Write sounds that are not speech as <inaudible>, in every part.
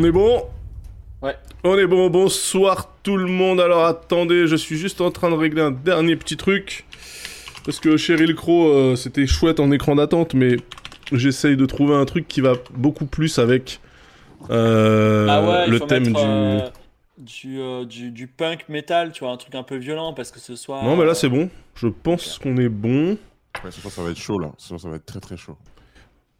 On est bon Ouais. On est bon, bonsoir tout le monde. Alors attendez, je suis juste en train de régler un dernier petit truc. Parce que Cheryl Crow, euh, c'était chouette en écran d'attente, mais j'essaye de trouver un truc qui va beaucoup plus avec euh, Ah ouais, le thème mettre, du... euh, du, euh, du, du punk metal, tu vois, un truc un peu violent parce que ce soit. Non mais là c'est bon, je pense qu'on est bon. Ouais, ça va être chaud là. Sinon, ça va être très très chaud.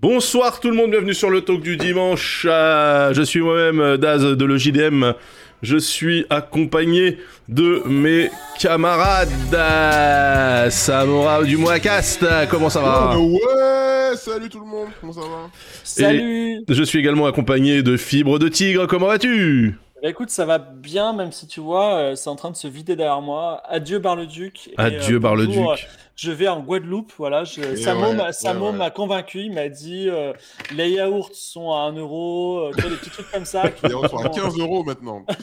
Bonsoir tout le monde, bienvenue sur le talk du dimanche. Euh, je suis moi-même euh, Daz de le JDM. Je suis accompagné de mes camarades. Euh, Samora du Moacast, comment ça va Oh, ouais Salut tout le monde Comment ça va? Salut Je suis également accompagné de Fibre de Tigre, comment vas-tu? Bah écoute, ça va bien, même si tu vois, euh, c'est en train de se vider derrière moi. Adieu Bar-le-Duc. Et, Adieu euh, Bar-le-Duc. Je vais en Guadeloupe, voilà. Je, Samo ouais, m'a ouais, convaincu, il m'a dit euh, les yaourts sont à 1 euro, euh, des petits trucs comme ça. qui- Et on sera à 15 euros maintenant. <laughs>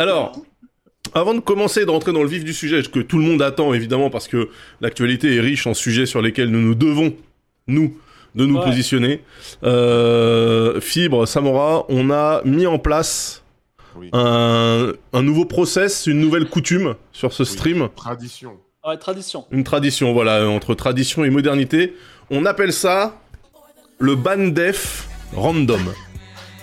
Alors, avant de commencer, de rentrer dans le vif du sujet, que tout le monde attend évidemment parce que l'actualité est riche en sujets sur lesquels nous nous devons, nous, de nous Ouais. positionner. Euh, Fibre, Samora, on a mis en place Oui. un, un nouveau process, une nouvelle coutume sur ce Oui. stream. Tradition. Ouais, tradition. Une tradition, voilà, entre tradition et modernité. On appelle ça le ban def random.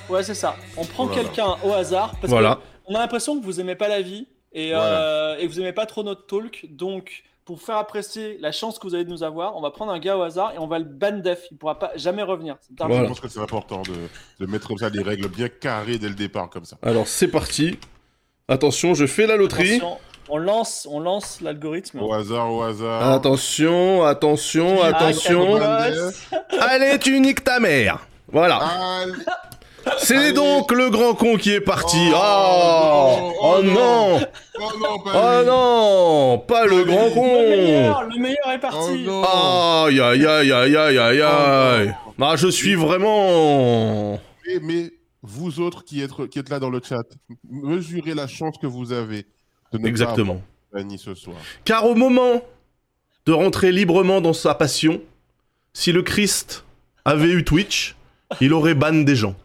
Ouais, c'est ça. On prend quelqu'un au hasard parce Voilà. qu'on a l'impression que vous aimez pas la vie et, Voilà. euh, et que vous aimez pas trop notre talk. Donc, pour faire apprécier la chance que vous avez de nous avoir, on va prendre un gars au hasard et on va le ban def. Il pourra pas jamais revenir. Voilà. Je pense que c'est important de, de mettre comme ça des règles bien carrées dès le départ, comme ça. Alors c'est parti. Attention, je fais la loterie. Attention, on lance, on lance l'algorithme. Au hasard, au hasard. Attention, attention, attention. Allez, tu niques ta mère. Voilà. Allez. C'est allez. donc le grand con qui est parti. Oh, Oh, non, oh oh non. Oh non, pas Oh lui. non, pas le grand. Le con. meilleur, le meilleur est Oh parti. non. Aïe, aïe, aïe, aïe, aïe, aïe, aïe. Oh Ah, je suis vraiment... Mais, mais vous autres qui êtes, qui êtes là dans le chat, mesurez la chance que vous avez de ne Exactement. pas avoir ce soir. Car au moment de rentrer librement dans sa passion, si le Christ avait eu Twitch, il aurait ban des gens.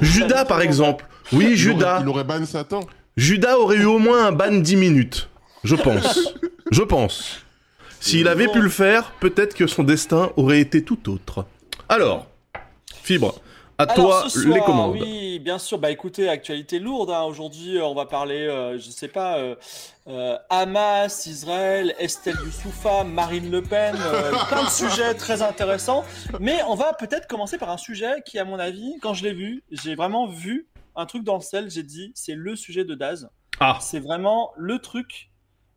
Judas, par exemple. Oui, Il Judas. aurait, il aurait ban Satan. Judas aurait eu au moins un ban 10 minutes. Je pense. <laughs> Je pense. S'il avait pu le faire, peut-être que son destin aurait été tout autre. Alors, Fibre, à Alors, toi ce soir, les commandes. Oui, bien sûr. Bah écoutez, actualité lourde. hein. Aujourd'hui, euh, on va parler, euh, je sais pas, euh, euh, Hamas, Israël, Estelle Youssoufa, Marine Le Pen, <laughs> plein de sujets très intéressants. Mais on va peut-être commencer par un sujet qui, à mon avis, quand je l'ai vu, j'ai vraiment vu un truc dans le sel. J'ai dit, c'est le sujet de Daz. Ah, C'est vraiment le truc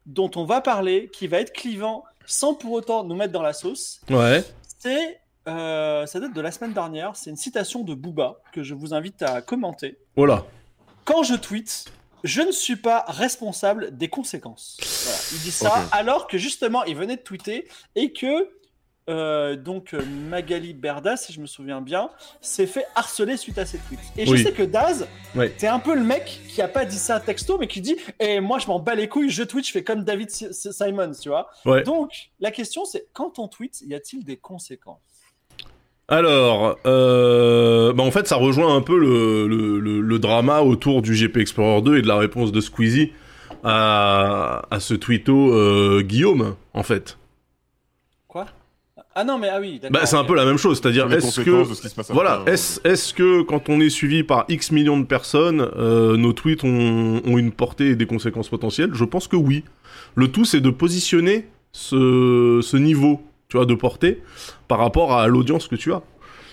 dont on va parler, qui va être clivant, sans pour autant nous mettre dans la sauce. ouais. C'est, euh, ça date de la semaine dernière. C'est une citation de Booba que je vous invite à commenter. Oh là. Quand je tweete, je ne suis pas responsable des conséquences. Voilà. Il dit ça alors que justement il venait de tweeter et que euh, donc euh, Magali Berda, si je me souviens bien, s'est fait harceler suite à ses tweets. Et Oui. je sais que Daz, Ouais. t'es un peu le mec qui a pas dit ça texto, mais qui dit "Et moi je m'en bats les couilles, je tweet, je fais comme David Si- Si- Simons, tu vois." Ouais. Donc la question c'est quand on tweet, y a-t-il des conséquences? Alors, euh, bah en fait, ça rejoint un peu le, le, le- le drama autour du GP Explorer 2 et de la réponse de Squeezie à, à ce tweeto euh, Guillaume, en fait. Quoi? Ah non mais ah oui, d'accord. Bah, c'est un peu la même chose, c'est-à-dire, Les est-ce conséquences que... de ce qui se passe Voilà, est-ce est-ce que quand on est suivi par X millions de personnes, euh, nos tweets ont, ont une portée et des conséquences potentielles? Je pense que oui. Le tout, c'est de positionner ce, ce niveau, tu vois, de portée par rapport à l'audience que tu as.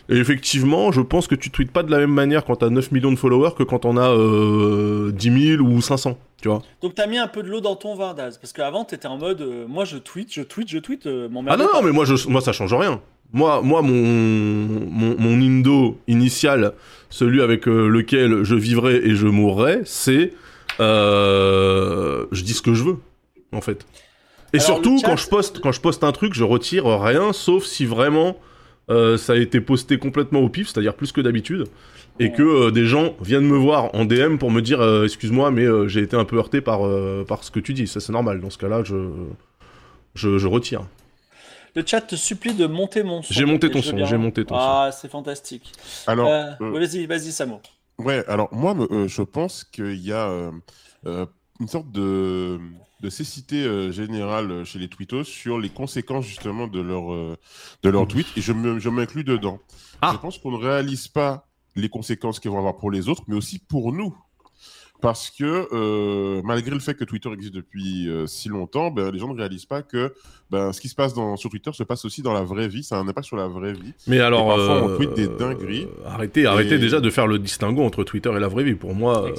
Et effectivement, je pense que tu tweets pas de la même manière quand t'as 9 millions de followers que quand on a euh, 10 000 ou 500, tu vois. Donc t'as mis un peu de l'eau dans ton vin, Daz, parce qu'avant t'étais en mode, euh, moi je tweet, je tweet, je tweet, euh, mon Ah non, non, mais moi, je, moi ça change rien. Moi, moi mon, mon, mon indo initial, celui avec euh, lequel je vivrai et je mourrai, c'est... je dis ce que je veux, en fait. Et Alors, surtout, chat- quand, je poste, quand je poste un truc, je retire rien, sauf si vraiment euh, ça a été posté complètement au pif, c'est-à-dire plus que d'habitude, et Ouais. que euh, des gens viennent me voir en DM pour me dire euh, excuse-moi, mais euh, j'ai été un peu heurté par, euh, par ce que tu dis. Ça, c'est normal. Dans ce cas-là, je, je, je retire. Le chat te supplie de monter mon son. J'ai monté ton son, j'ai monté ton son. Ah, c'est fantastique. Alors, Euh, euh, Vas-y, vas-y, Samo. Ouais, alors moi, euh, je pense qu'il y a une sorte de, de cécité euh, générale euh, chez les tweetos sur les conséquences justement de leur, euh, de leur tweet, et je me- je m'inclus dedans. Ah. Je pense qu'on ne réalise pas les conséquences qu'ils vont avoir pour les autres, mais aussi pour nous. Parce que euh, malgré le fait que Twitter existe depuis euh, si longtemps, ben, les gens ne réalisent pas que ben, ce qui se passe dans, sur Twitter se passe aussi dans la vraie vie, ça a un impact sur la vraie vie. Mais alors, parfois, on euh, tweet des dingueries. euh, arrêtez, arrêtez Et- déjà de faire le distinguo entre Twitter et la vraie vie. Pour moi, euh,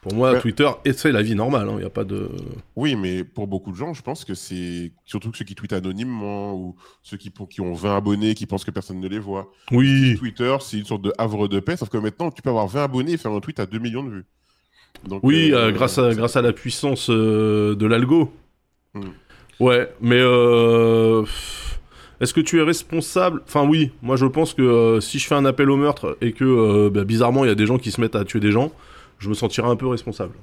pour moi, Ouais. Twitter, et c'est la vie normale. Il n'y a pas de. Oui, mais pour beaucoup de gens, je pense que c'est surtout ceux qui tweetent anonymement ou ceux qui, pour, qui ont 20 abonnés, qui pensent que personne ne les voit. Oui. Twitter, c'est une sorte de havre de paix, sauf que maintenant, tu peux avoir 20 abonnés et faire un tweet à 2 millions de vues. Donc, Oui, euh, euh, grâce, à, grâce à la puissance euh, de l'algo. Mm. Ouais, mais est-ce que tu es responsable? Enfin oui, moi je pense que si je fais un appel au meurtre et que bah, bizarrement il y a des gens qui se mettent à tuer des gens, je me sentirai un peu responsable.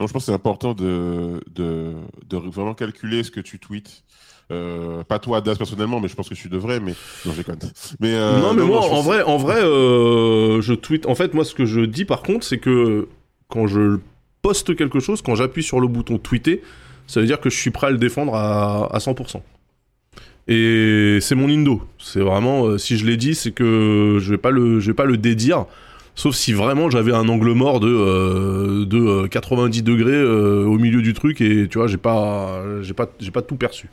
Donc, je pense que c'est important de, de, de vraiment calculer ce que tu tweets. Euh, pas toi, Das, personnellement, mais je pense que tu devrais, mais non, je déconne. Mais, euh, non mais moi en pense- vrai, en vrai, euh, je tweet. En fait, moi ce que je dis par contre, c'est que quand je poste quelque chose, quand j'appuie sur le bouton tweeter, ça veut dire que je suis prêt à le défendre à, à 100%. Et c'est mon indo. C'est vraiment, euh, si je l'ai dit, c'est que je vais pas le, je vais pas le dédire. Sauf si vraiment j'avais un angle mort de, euh, de euh, 90 degrés euh, au milieu du truc et tu vois, j'ai pas, j'ai pas, j'ai pas tout perçu.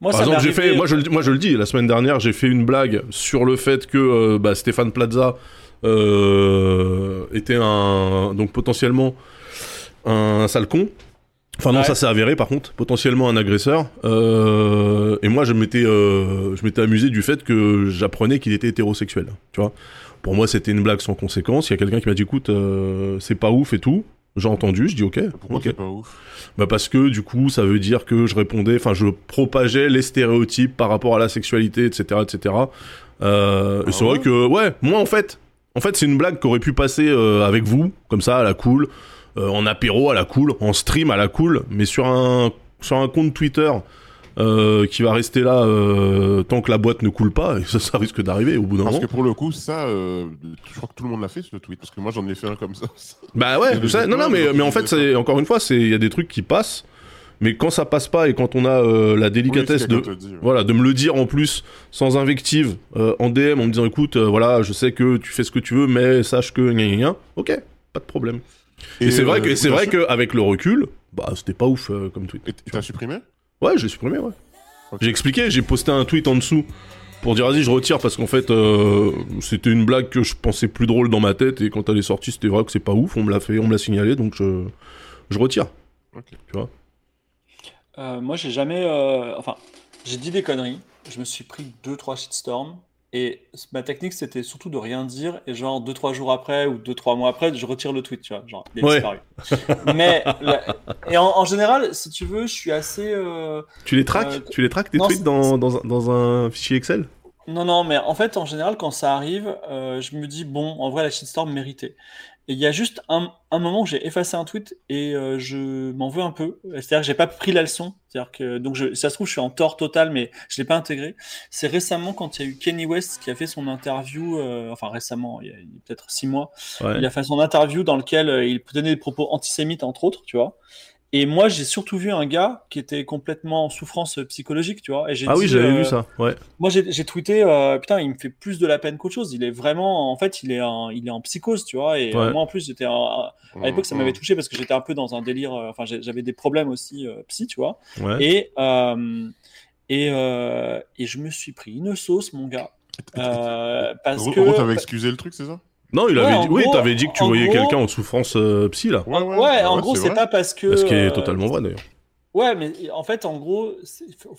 Moi, Par ça exemple, j'ai fait, moi je, le- moi je le dis, la semaine dernière, j'ai fait une blague sur le fait que euh, bah, Stéphane Plaza euh, était un, donc potentiellement un sale con. Enfin non, Ouais. ça s'est avéré par contre, potentiellement un agresseur. Euh, et moi je m'étais, euh, je m'étais amusé du fait que j'apprenais qu'il était hétérosexuel. Tu vois. Pour moi c'était une blague sans conséquence. Il y a quelqu'un qui m'a dit écoute, euh, c'est pas ouf et tout. J'ai entendu, je dis ok. Pourquoi ok. c'est pas ouf? Bah parce que du coup, ça veut dire que je répondais, enfin, je propageais les stéréotypes par rapport à la sexualité, etc., etc. Euh, et Ah c'est vrai que, ouais, moi en fait, en fait, c'est une blague qui aurait pu passer euh, avec vous, comme ça, à la cool, euh, en apéro à la cool, en stream à la cool, mais sur un sur un compte Twitter. euh, qui va rester là euh, tant que la boîte ne coule pas et ça, ça risque d'arriver au bout d'un Parce moment. que pour le coup, ça, euh, je crois que tout le monde l'a fait ce tweet, parce que moi j'en ai fait un comme ça. Bah ouais, <laughs> ça- non, non, mais, mais en fait, c'est encore une fois, il y a des trucs qui passent, mais quand ça passe pas et quand on a euh, la délicatesse Oui, de dit, ouais. voilà de me le dire en plus sans invective euh, en DM en me disant écoute, euh, voilà, je sais que tu fais ce que tu veux, mais sache que gna, gna, gna. ok, pas de problème. Et, c'est vrai que c'est vrai qu'avec le recul, bah c'était pas ouf comme tweet. Et t'as supprimé? Ouais, je l'ai supprimé, ouais. J'ai expliqué, j'ai posté un tweet en dessous pour dire vas-y je retire parce qu'en fait euh, c'était une blague que je pensais plus drôle dans ma tête et quand elle est sortie c'était vrai que c'est pas ouf, on me l'a fait, on me l'a signalé donc je, je retire. Ok. Tu vois? Euh, moi, j'ai jamais. euh, Enfin, j'ai dit des conneries. Je me suis pris deux, trois shitstorms. Et ma technique, c'était surtout de rien dire. Et genre, deux, trois jours après ou deux, trois mois après, je retire le tweet, tu vois. Genre, il a Ouais. disparu. Mais. la- Et en, en général, si tu veux, je suis assez. euh, Tu les traques Euh, Tu les traques tes non, tweets c'est- dans, dans, un, dans un fichier Excel? Non, non, mais en fait, en général, quand ça arrive, euh, je me dis, bon, en vrai, la shitstorm méritait. Et il y a juste un, un moment où j'ai effacé un tweet et euh, je m'en veux un peu. C'est-à-dire que j'ai pas pris la leçon. C'est-à-dire que, donc, je, ça se trouve, je suis en tort total, mais je l'ai pas intégré. C'est récemment quand il y a eu Kenny West qui a fait son interview, euh, enfin récemment, il y a, peut-être six mois, Ouais. il a fait son interview dans lequel euh, il donnait des propos antisémites, entre autres, tu vois. Et moi, j'ai surtout vu un gars qui était complètement en souffrance psychologique, tu vois. Et Ah oui, j'avais euh, vu ça. Ouais. moi, j'ai tweeté, euh, putain, il me fait plus de la peine qu'autre chose. Il est vraiment, en fait, il est en, il est en psychose, tu vois. Et euh, Ouais. moi, en plus, j'étais, en- à l'époque, ça m'avait mmh. touché parce que j'étais un peu dans un délire. euh, Enfin, j'avais des problèmes aussi euh, psy, tu vois. ouais. Et euh, et euh, et je me suis pris une sauce, mon gars, <laughs> euh, parce Gros, que. gros, t'avais excusé le truc, c'est ça? Non, il Ouais, avait dit, oui, gros- t'avais dit que tu voyais gros- quelqu'un en souffrance euh, psy là. Ouais, Ouais, en gros, c'est pas parce que. Ce qui est totalement vrai d'ailleurs. Ouais, mais en fait, en gros,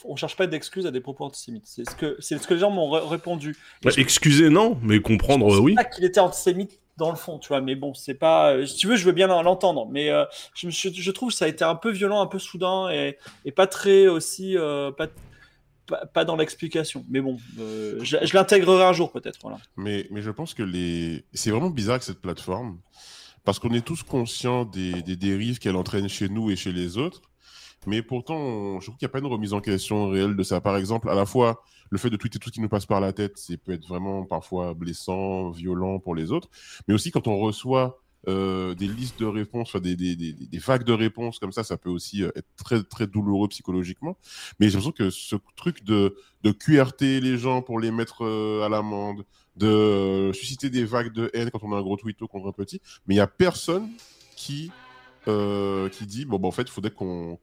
on cherche pas d'excuses à des propos antisémites. C'est ce que, c'est ce que les gens m'ont ré- répondu. Bah, excusez, non, mais comprendre, Je euh, pense oui. pas qu'il était antisémite dans le fond, tu vois, mais bon, c'est pas. euh, Si tu veux, je veux bien l'entendre, mais euh, je, je trouve que ça a été un peu violent, un peu soudain et, et pas très aussi. euh, pas, pas, pas dans l'explication. Mais bon, euh, je, je l'intégrerai un jour peut-être. Voilà. Mais, mais je pense que les... c'est vraiment bizarre avec cette plateforme, parce qu'on est tous conscients des, des dérives qu'elle entraîne chez nous et chez les autres, Mais pourtant, je trouve qu'il n'y a pas une remise en question réelle de ça. Par exemple, à la fois, le fait de tweeter tout ce qui nous passe par la tête, c'est peut être vraiment parfois blessant, violent pour les autres. Mais aussi, quand on reçoit euh, des listes de réponses, des, vagues de réponses comme ça, ça peut aussi euh, être très, très douloureux psychologiquement. Mais j'ai l'impression que ce truc de, de QRT les gens pour les mettre euh, à l'amende, de susciter des vagues de haine quand on a un gros tweeto contre un petit, mais il n'y a personne qui, qui dit, bon, bah, en fait, il faudrait qu'on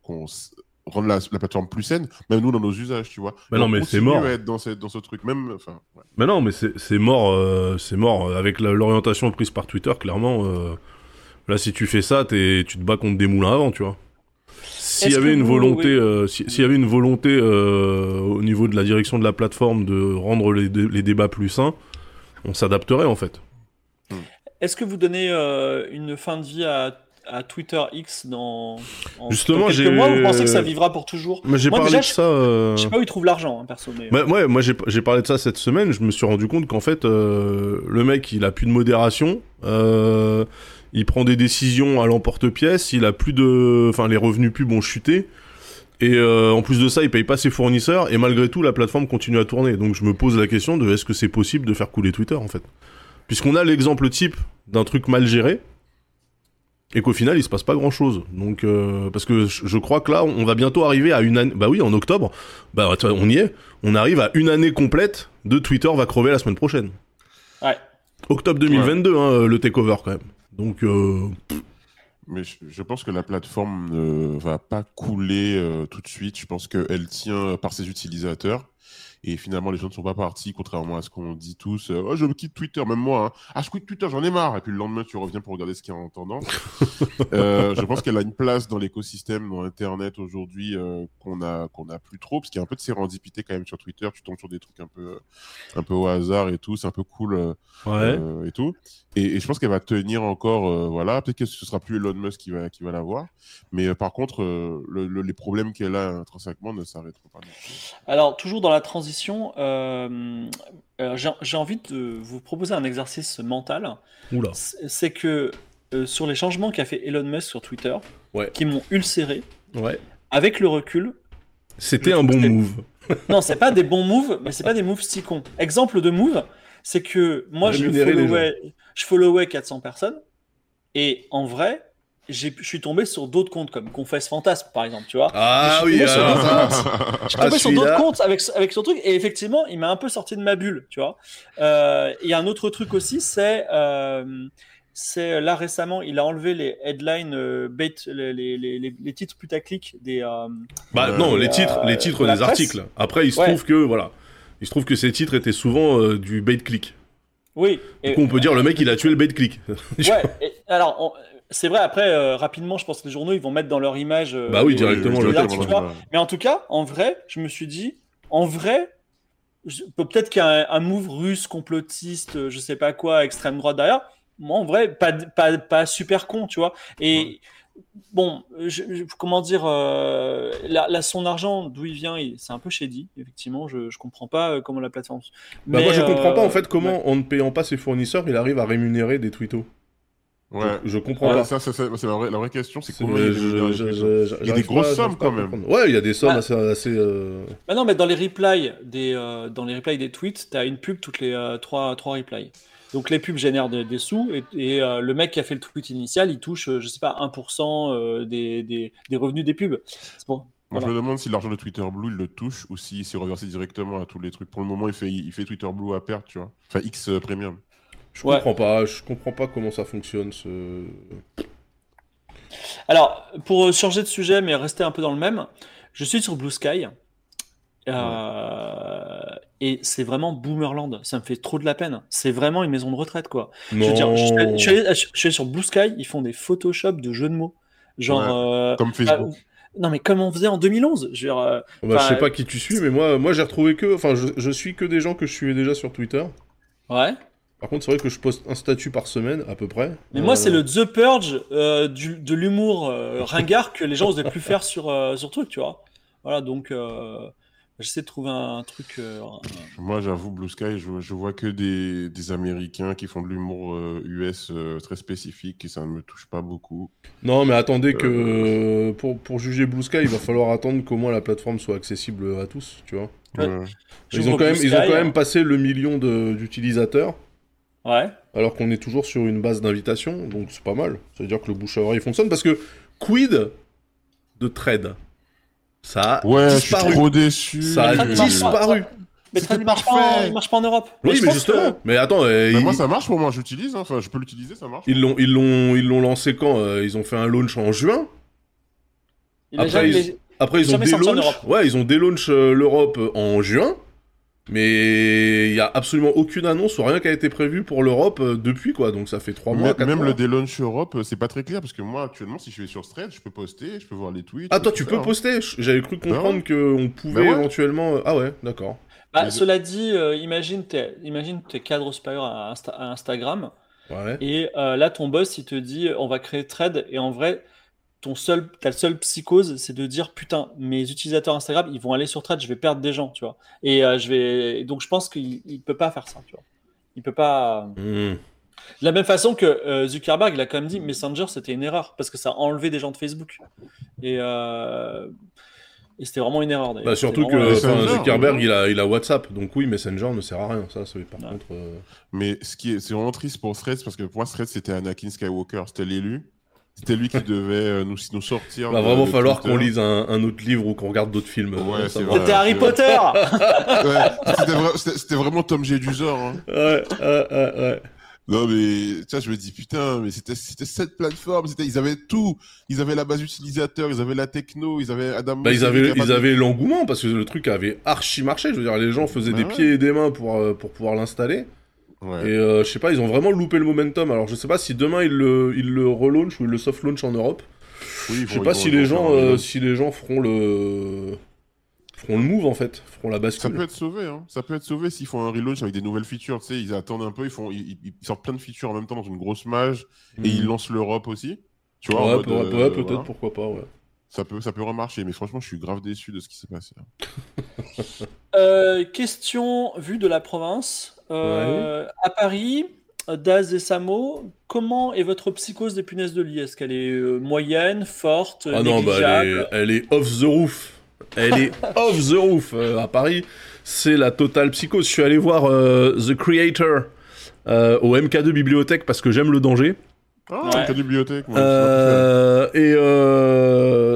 rendre la, plateforme plus saine, même nous dans nos usages, tu vois. Mais non, mais c'est mort. être dans, dans ce truc, même. Enfin, Mais non, mais c'est mort, euh, c'est mort avec l'orientation prise par Twitter. Clairement, euh, là, si tu fais ça, es, tu te bats contre des moulins avant, tu vois. S'il y, avait une volonté, euh, s'il y avait une volonté au niveau de la direction de la plateforme de rendre les, les débats plus sains, on s'adapterait en fait. Est-ce que vous donnez une fin de vie à à Twitter X dans, Justement, quelques mois Vous pensez que ça vivra pour toujours Mais j'ai parlé de ça. Euh, je sais pas où ils trouvent l'argent, hein, perso. Mais... Bah, ouais, moi j'ai parlé de ça cette semaine. Je me suis rendu compte qu'en fait, euh, le mec, il a plus de modération. Euh, il prend des décisions à l'emporte-pièce. Il a plus de, enfin, les revenus pubs ont chuté. Et en plus de ça, il paye pas ses fournisseurs. Et malgré tout, la plateforme continue à tourner. Donc je me pose la question de est-ce que c'est possible de faire couler Twitter en fait? Puisqu'on a l'exemple type d'un truc mal géré et qu'au final il se passe pas grand chose. Donc euh, parce que je crois que là on va bientôt arriver à une année. Bah oui, en octobre, bah on y est. On arrive à une année complète de Twitter va crever la semaine prochaine. Ouais. Octobre 2022, hein, le takeover quand même. Donc. Euh... Mais je, pense que la plateforme ne va pas couler euh, tout de suite. Je pense qu'elle tient par ses utilisateurs. Et finalement, les gens ne sont pas partis, contrairement à ce qu'on dit tous. Euh, oh, je quitte Twitter, même moi. Hein. Ah, je quitte Twitter, j'en ai marre. Et puis le lendemain, tu reviens pour regarder ce qu'il y a en tendance. <laughs> euh, je pense qu'elle a une place dans l'écosystème, dans Internet aujourd'hui, euh, qu'on a, qu'on a plus trop, parce qu'il y a un peu de sérendipité quand même sur Twitter. Tu tombes sur des trucs un peu, un peu au hasard et tout. C'est un peu cool euh, ouais. et tout. Et, je pense qu'elle va tenir encore. voilà, peut-être que ce sera plus Elon Musk qui va, qui va l'avoir. Mais par contre, le, les problèmes qu'elle a intrinsèquement ne s'arrêteront pas. Alors, toujours dans la transition euh, euh, j'ai envie de vous proposer un exercice mental. C'est que euh, sur les changements qu'a fait Elon Musk sur Twitter, qui m'ont ulcéré, ouais. avec le recul. C'était un bon move. <laughs> non, c'est pas des bons moves, mais c'est pas des moves si cons. Exemple de move, c'est que moi je followais, je followais 400 personnes, et en vrai, je suis tombé sur d'autres comptes comme Confesse Fantasme par exemple, tu vois. Ah oui, <laughs> je suis tombé ah, sur d'autres comptes avec, avec son truc et effectivement, il m'a un peu sorti de ma bulle, tu vois. Euh, il y a un autre truc aussi, c'est euh, c'est là récemment, il a enlevé les headlines euh, bait, les, les, les, les, titres putaclic des. bah non, les titres, les titres des articles. Après, il se trouve que voilà, il se trouve que ces titres étaient souvent du bait click. Oui. Du coup, on peut dire le mec il a tué le bait click. ouais. alors, on, c'est vrai, après, euh, rapidement, je pense que les journaux, ils vont mettre dans leur image. Euh, bah oui, directement. Le Mais en tout cas, en vrai, je me suis dit, en vrai, peut-être qu'il y a un, move russe complotiste, je sais pas quoi, extrême droite derrière. Moi, en vrai, pas, pas, pas super con, tu vois. Et bon, comment dire, euh, son argent, d'où il vient, c'est un peu shady, effectivement. Je, je comprends pas comment la plateforme. Bah moi, je comprends pas en fait comment, en ne payant pas ses fournisseurs, il arrive à rémunérer des tweetos. Ouais. Je, comprends pas. Ça, c'est la vraie, la vraie question, c'est comment il, y a des grosses sommes quand même. Ouais, il y a des sommes bah, assez. assez euh... bah non, mais dans les replies des, euh, dans les replies des tweets, t'as une pub toutes les euh, trois, trois replies. Donc les pubs génèrent des, sous et, et euh, le mec qui a fait le tweet initial, il touche, je sais pas, 1% des, des, des, revenus des pubs. Bon, Moi, je me demande si l'argent de Twitter Blue, il le touche ou si c'est reversé directement à tous les trucs. Pour le moment, il fait, il fait Twitter Blue à perte, tu vois. Enfin, X Premium. Je comprends pas, je comprends pas comment ça fonctionne ce. Alors, pour changer de sujet, mais rester un peu dans le même, je suis sur Blue Sky. Euh, et c'est vraiment Boomerland. Ça me fait trop de la peine. C'est vraiment une maison de retraite, quoi. Je veux dire, je suis, allé, sur Blue Sky, ils font des Photoshop de jeux de mots. Genre. Euh, comme Facebook. non, mais comme on faisait en 2011. Je, veux euh, bah, je sais pas qui tu suis, mais moi, moi j'ai retrouvé que. Enfin, je, je, suis que des gens que je suivais déjà sur Twitter. Ouais. Par contre, c'est vrai que je poste un statut par semaine, à peu près. Mais moi, c'est le The Purge euh, du, de l'humour euh, ringard que les gens n'osaient plus faire sur, euh, sur truc, tu vois. Voilà, donc. J'essaie de trouver un, truc. Euh, Moi, j'avoue, Blue Sky, je, je, vois que des, des, Américains qui font de l'humour US euh, très spécifique et ça ne me touche pas beaucoup. Non, mais attendez que pour, pour, juger Blue Sky, il va falloir attendre qu'au moins la plateforme soit accessible à tous, tu vois. Ils, ont quand même, ils ont quand même passé le million d'utilisateurs. Ouais. Alors qu'on est toujours sur une base d'invitation, donc c'est pas mal. Ça veut dire que le bouche à oreille fonctionne parce que quid de trade ça a ouais, disparu. je suis trop déçu. Ça a disparu. Mais Trade marche pas, marche pas en Europe. Oui, mais, justement. Mais attends, euh, moi ça marche pour moi, j'utilise. Hein. Enfin, je peux l'utiliser, ça marche. Ils l'ont, ils l'ont, ils l'ont lancé quand euh, Ils ont fait un launch en juin. après, ils... après, ils ont délaunch. Ouais, ils ont délaunch euh, l'Europe en juin. Mais il y a absolument aucune annonce ou rien qui a été prévu pour l'Europe euh, depuis quoi. Donc ça fait trois mois. Même, même le délaunch Europe, euh, c'est pas très clair parce que moi actuellement, si je vais sur Thread, je peux poster, je peux voir les tweets. Ah toi, tu peux poster J'avais cru bah comprendre qu'on pouvait bah éventuellement. Euh, ah ouais, d'accord. Bah, cela dit, imagine tes, imagine tes cadres supérieurs à, Instagram. Ouais. Et là, ton boss, il te dit, on va créer Thread. Et en vrai, ton seul, ta seule psychose, c'est de dire putain, mes utilisateurs Instagram, ils vont aller sur Thread, je vais perdre des gens, tu vois. Et euh, je vais, donc je pense qu'il ne peut pas faire ça, tu vois. Il peut pas. Hmm. De la même façon que euh, Zuckerberg, il a quand même dit Messenger, c'était une erreur parce que ça a enlevé des gens de Facebook. Et, euh, et c'était vraiment une erreur. Bah, surtout que Zuckerberg, il a, il a WhatsApp, donc oui, Messenger ne sert à rien. Ça, ça par contre. Mais ce qui est, c'est vraiment triste pour Threads parce que pour moi, Threads, c'était Anakin Skywalker, c'était l'élu. C'était lui qui devait euh, nous, nous sortir. Il va vraiment falloir qu'on lise un, autre livre ou qu'on regarde d'autres films. Ouais, C'était Harry Potter <laughs> C'était vraiment Tom G. Duzor. Hein. Ouais, ouais, ouais. Non mais tu vois, je me dis putain, mais c'était c'était cette plateforme, c'était ils avaient tout, ils avaient la base utilisateur, ils avaient la techno, ils avaient Adam. Bah, ils avaient ils avaient l'engouement parce que le truc avait archi marché. Je veux dire, les gens faisaient des pieds et des mains pour euh, pour pouvoir l'installer. Et euh, je sais pas, ils ont vraiment loupé le momentum. Alors je sais pas si demain ils le, ils le relaunch ou ils le soft launch en Europe. Oui, je sais pas si les gens, euh, si les gens feront le feront le move en fait, feront la bascule. Ça peut être sauvé, hein. Ça peut être sauvé s'ils font un relaunch avec des nouvelles features. Tu sais, ils attendent un peu, ils font, ils, sortent plein de features en même temps dans une grosse mage et ils mhm. lancent l'Europe aussi. Tu vois, ouais, euh, peut-être, pourquoi pas, ouais. Ça peut, ça peut remarcher, mais franchement, je suis grave déçu de ce qui s'est passé. <laughs> question vue de la province. Euh, à Paris, Daz et Samo, comment est votre psychose des punaises de lit? Est-ce qu'elle est euh, moyenne, forte, ah non, bah, elle, est, off the roof. Elle est <laughs> off the roof euh, à Paris. C'est la totale psychose. Je suis allé voir The Creator au MK2 Bibliothèque parce que j'aime le danger. Ah, MK2 Bibliothèque. et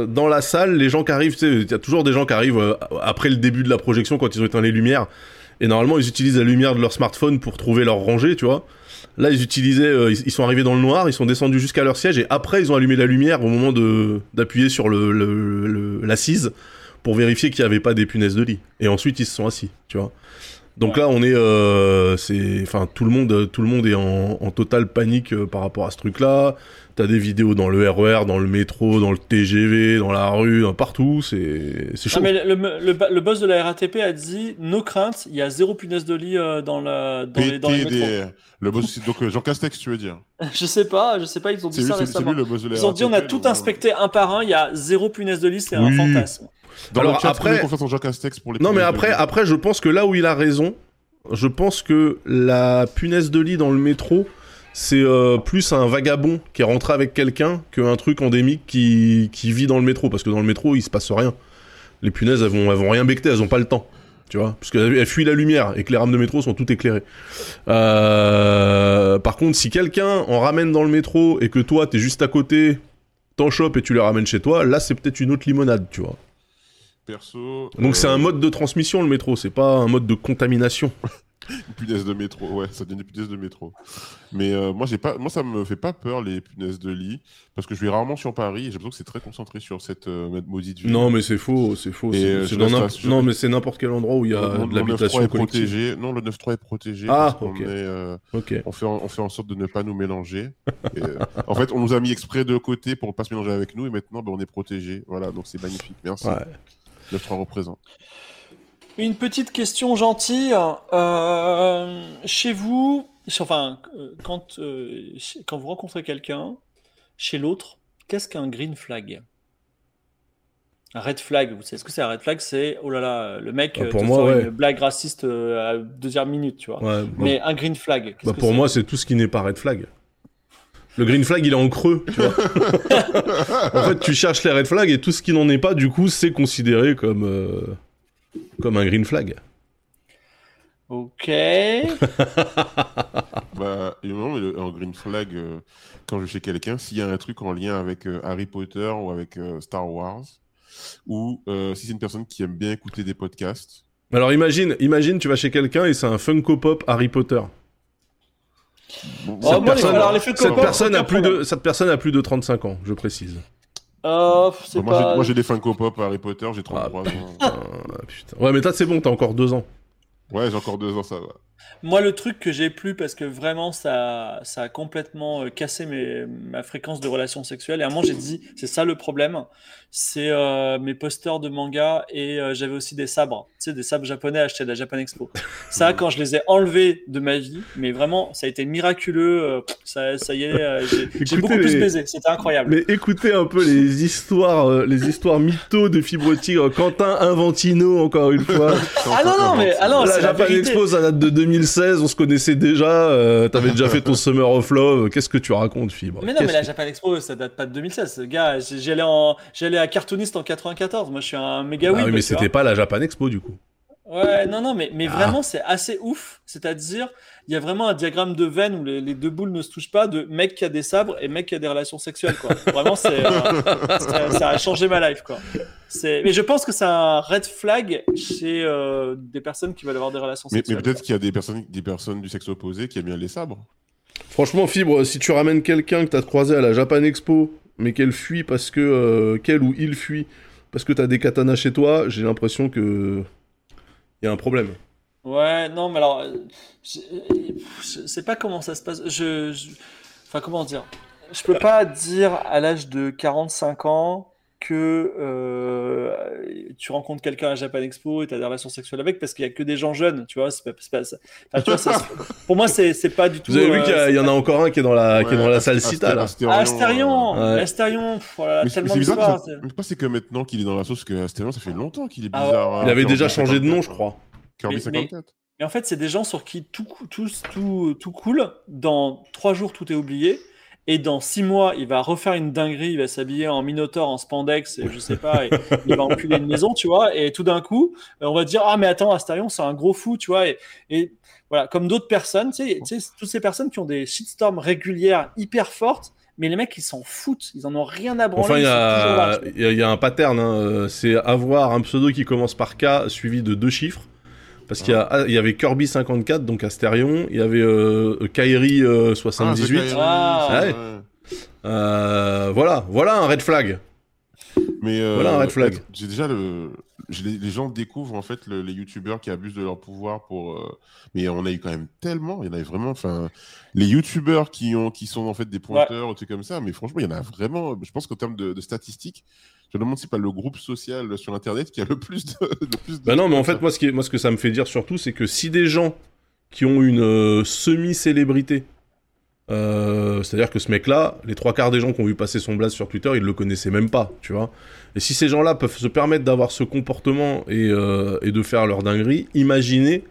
dans la salle, les gens qui arrivent, il y a toujours des gens qui arrivent après le début de la projection quand ils ont éteint les lumières. Et normalement, ils utilisent la lumière de leur smartphone pour trouver leur rangée, tu vois. Là, ils utilisaient, euh, ils, sont arrivés dans le noir, ils sont descendus jusqu'à leur siège et après, ils ont allumé la lumière au moment d'appuyer sur l'assise pour vérifier qu'il n'y avait pas des punaises de lit. Et ensuite, ils se sont assis, tu vois. Donc là, on est, euh, c'est, enfin, tout le monde, tout le monde est en, en totale panique euh, par rapport à ce truc-là. T'as des vidéos dans le RER, e dans le métro, dans le TGV, dans la rue, partout, c'est c'est chaud. mais le, le, boss de la RATP a dit nos craintes, il y a zéro punaise de lit euh, dans, la, dans, les, dans les métros. Le boss, donc Jean Castex, tu veux dire <laughs> Je sais pas, je sais pas, ils ont dit ça récemment. Lui, le boss de la ils ont dit on a tout inspecté un par un, il y a zéro punaise de lit, c'est un fantasme. Dans Alors le après, confiance en Jean Castex pour les. Non mais après, après, je pense que là où il a raison, je pense que la punaise de lit dans le métro c'est euh, plus un vagabond qui est rentré avec quelqu'un qu'un truc endémique qui, qui, vit dans le métro. Parce que dans le métro, il se passe rien. Les punaises, elles vont, elles vont rien becter, elles ont pas le temps. Tu vois Parce qu'elles fuient la lumière et que les rames de métro sont toutes éclairées. Euh, par contre, si quelqu'un en ramène dans le métro et que toi, t'es juste à côté, t'en chopes et tu les ramènes chez toi, là, c'est peut-être une autre limonade, tu vois. Perso. Donc c'est un euh, mode de transmission, le métro, c'est pas un mode de contamination. <laughs> une punaise de métro, ouais, ça devient une punaise de métro. Mais euh, moi, j'ai pas, moi, ça me fait pas peur les punaises de lit parce que je vais rarement sur Paris et j'ai l'impression que c'est très concentré sur cette euh, maudite ville. Non, mais c'est faux, c'est faux. Euh, non, mais c'est n'importe quel endroit où il y a de l'habitation protégé. Non, le 9-3 est protégé. Ah, ok. On, fait en, on fait en sorte de ne pas nous mélanger. en fait, on nous a mis exprès de côté pour ne pas se mélanger avec nous et maintenant, ben, on est protégé. Voilà, donc c'est magnifique. Merci. Ouais. 9-3 représente. Une petite question gentille. Euh, chez vous, enfin, euh, quand, euh, quand vous rencontrez quelqu'un, chez l'autre, qu'est-ce qu'un green flag? Un red flag, vous savez ce que c'est un red flag C'est, oh là là, le mec Bah, pour te moi, ouais. une blague raciste à deuxième minute, tu vois. Ouais, bah, Mais un green flag, bah, que pour moi, c'est tout ce qui n'est pas red flag. Le green flag, il est en creux, tu vois. <laughs> en fait, tu cherches les red flags et tout ce qui n'en est pas, du coup, c'est considéré comme, euh, comme un green flag. Ok. <laughs> Bah, non, mais le- en green flag, euh, quand je vais chez quelqu'un, s'il y a un truc en lien avec euh, Harry Potter ou avec euh, Star Wars, ou euh, si c'est une personne qui aime bien écouter des podcasts, Alors imagine, imagine, tu vas chez quelqu'un et c'est un Funko Pop Harry Potter. Oh, Cette personne, alors, les Funko cette Pop, personne a plus de, cette personne a plus de 35 ans, je précise. Euh, moi, j'ai- pas... moi, j'ai des Funko Pop Harry Potter, j'ai 33 ans. Ah, putain. Ouais, mais toi, c'est bon, t'as encore deux ans. Ouais, j'ai encore deux ans, ça va. Moi, le truc que j'ai plus, parce que vraiment, ça, ça a complètement euh, cassé mes, ma fréquence de relations sexuelles. Et à un moment, j'ai dit, c'est ça le problème. C'est euh, mes posters de manga et euh, j'avais aussi des sabres. Tu sais, des sabres japonais achetés à la Japan Expo. <laughs> Ça, quand je les ai enlevés de ma vie, mais vraiment, ça a été miraculeux. euh, ça, ça y est, j'ai- <laughs> beaucoup plus baisé. C'était incroyable. Mais écoutez un peu les histoires, euh, les histoires mythos de Fibre Tigre. Quentin Inventino, encore une fois. <laughs> Ah non, non, mais ah non, la c'est la Japan. Expo, ça date de 2016, on se connaissait déjà. euh, T'avais déjà fait ton Summer of Love. Qu'est-ce que tu racontes, Fibre? Mais non, mais la que- Japan Expo, ça date pas de 2016. Gars, j'allais en, j'allais à Cartoonist en 94. Moi, je suis un méga Ah oui, mais c'était pas la Japan Expo, du coup. Ouais, non, non, mais, mais Ah. vraiment, c'est assez ouf. C'est-à-dire, il y a vraiment un diagramme de veine où les, les deux boules ne se touchent pas de mec qui a des sabres et mec qui a des relations sexuelles, quoi. <laughs> Vraiment, c'est, euh, ça, ça a changé ma life, quoi. C'est, mais je pense que c'est un red flag chez euh, des personnes qui veulent avoir des relations Mais, mais sexuelles. peut-être qu'il y a des personnes, des personnes du sexe opposé qui aiment bien les sabres. Franchement, Fibre, si tu ramènes quelqu'un que t'as croisé à la Japan Expo, mais qu'elle fuit parce que. euh, qu'elle ou il fuit parce que t'as des katanas chez toi, j'ai l'impression que. Il y a un problème. Ouais, non, mais alors, je, sais pas comment ça se passe. Je- enfin, comment dire? Je peux pas dire à l'âge de 45 ans que euh, tu rencontres quelqu'un à Japan Expo et tu as des relations sexuelles avec parce qu'il y a que des gens jeunes, tu vois. C'est pas, c'est pas ça. Enfin, tu vois, ça se- <laughs> pour moi, c'est pas du tout. Vous avez vu euh, qu'il y, en a encore un qui est dans la, qui est dans la salle Cita, là. Astérion, Astérion, Ouais. Tellement c'est bizarre, je c'est que maintenant qu'il est dans la sauce que Astérion, ça fait longtemps qu'il est Ah ouais. bizarre. hein, Il avait déjà changé de nom, 54, je crois. Kirby Mais- 54. Mais en fait, c'est des gens sur qui tout, tout, tout, tout coule. Dans trois jours, tout est oublié. Et dans six mois, il va refaire une dinguerie. Il va s'habiller en Minotaur, en spandex, et je sais pas. Et <laughs> il va enculer une maison, tu vois. Et tout d'un coup, on va dire Ah, mais attends, Astarion, c'est un gros fou, tu vois. Et, et voilà, comme d'autres personnes, tu sais, tu sais, toutes ces personnes qui ont des shitstorms régulières hyper fortes. Mais les mecs, ils s'en foutent. Ils en ont rien à branler. Enfin, y, là, y a- il y a un pattern. hein, euh, C'est avoir un pseudo qui commence par K suivi de deux chiffres. Parce qu'il y, a- y avait Kirby 54, donc Astérion. Il y avait euh, Kairi euh, Ah, 78. c'est Kairi, Ah. ouais. Ouais. Euh, voilà, voilà un red flag. Mais euh, Voilà un red flag. J'ai déjà le. Les, les gens découvrent en fait le- les youtubeurs qui abusent de leur pouvoir pour. euh, Mais on a eu quand même tellement, il y en avait vraiment. Enfin, les youtubeurs qui ont, qui sont en fait des pointeurs ou trucs comme ça. Mais franchement, il y en a vraiment. Je pense qu'en termes de, de statistiques, je me demande si c'est pas le groupe social sur internet qui a le plus de. <laughs> le plus de- Bah non, mais en fait, moi ce, qui est- moi, ce que ça me fait dire surtout, c'est que si des gens qui ont une euh, semi-célébrité, euh, c'est-à-dire que ce mec-là, les trois quarts des gens qui ont vu passer son blast sur Twitter, ils le connaissaient même pas, tu vois. Et si ces gens-là peuvent se permettre d'avoir ce comportement et, euh, et de faire leur dinguerie, imaginez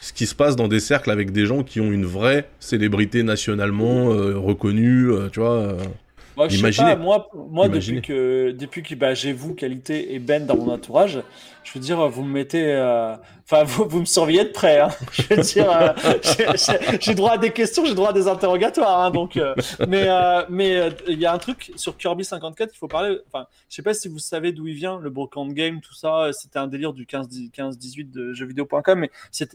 ce qui se passe dans des cercles avec des gens qui ont une vraie célébrité nationalement reconnue, tu vois. Moi, je sais Imaginez. pas, moi, moi Imaginez. depuis que, depuis que bah, j'ai vous, Qualité et Ben dans mon entourage, je veux dire, vous me mettez. euh, Enfin, vous, vous me surveillez de près. Hein. <laughs> Je veux dire, euh, j'ai- droit à des questions, j'ai droit à des interrogatoires. Hein, donc, euh, mais mais il y a un truc sur Kirby 54, il faut parler. Enfin, je sais pas si vous savez d'où il vient, le Brockhand Game, tout ça. C'était un délire du 15-18 de jeuxvideo.com, mais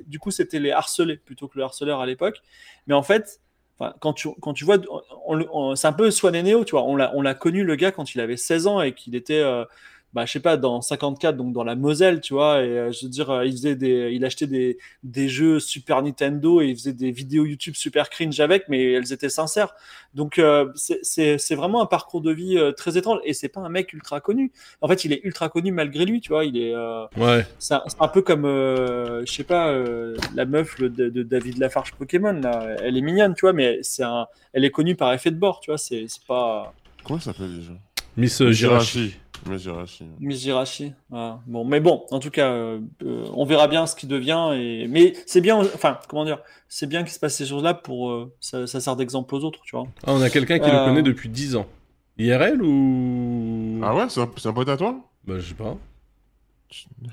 du coup, c'était les harcelés plutôt que le harceleur à l'époque. Mais en fait, Enfin, quand tu, quand tu vois, on on- c'est un peu Swan et Neo, tu vois. On l'a, on l'a connu le gars quand il avait 16 ans et qu'il était, euh, bah, je sais pas, dans 54, donc dans la Moselle, tu vois. Et euh, je veux dire, euh, il faisait des, il achetait des, des jeux Super Nintendo et il faisait des vidéos YouTube super cringe avec, mais elles étaient sincères. Donc euh, c'est, c'est, c'est vraiment un parcours de vie euh, très étrange et c'est pas un mec ultra connu. En fait, il est ultra connu malgré lui, tu vois. Il est, euh, Ouais. c'est un, peu comme, euh, je sais pas, euh, la meuf le- de, de David Lafarge Pokémon, là. Elle est mignonne, tu vois, mais c'est un, elle est connue par effet de bord, tu vois. C'est c'est pas. Comment ça s'appelle déjà? Miss Jirachi. Miss Jirachi. Miss Jirachi. voilà. Bon, mais bon, en tout cas, euh, euh, on verra bien ce qui devient. Et... Mais c'est bien, enfin, comment dire, c'est bien qu'il se passe ces choses-là pour. euh, ça, ça sert d'exemple aux autres, tu vois. Ah, on a quelqu'un qui le connaît depuis 10 ans. IRL ou? Ah ouais, c'est un, c'est un pote à toi? Bah, je sais pas. <laughs>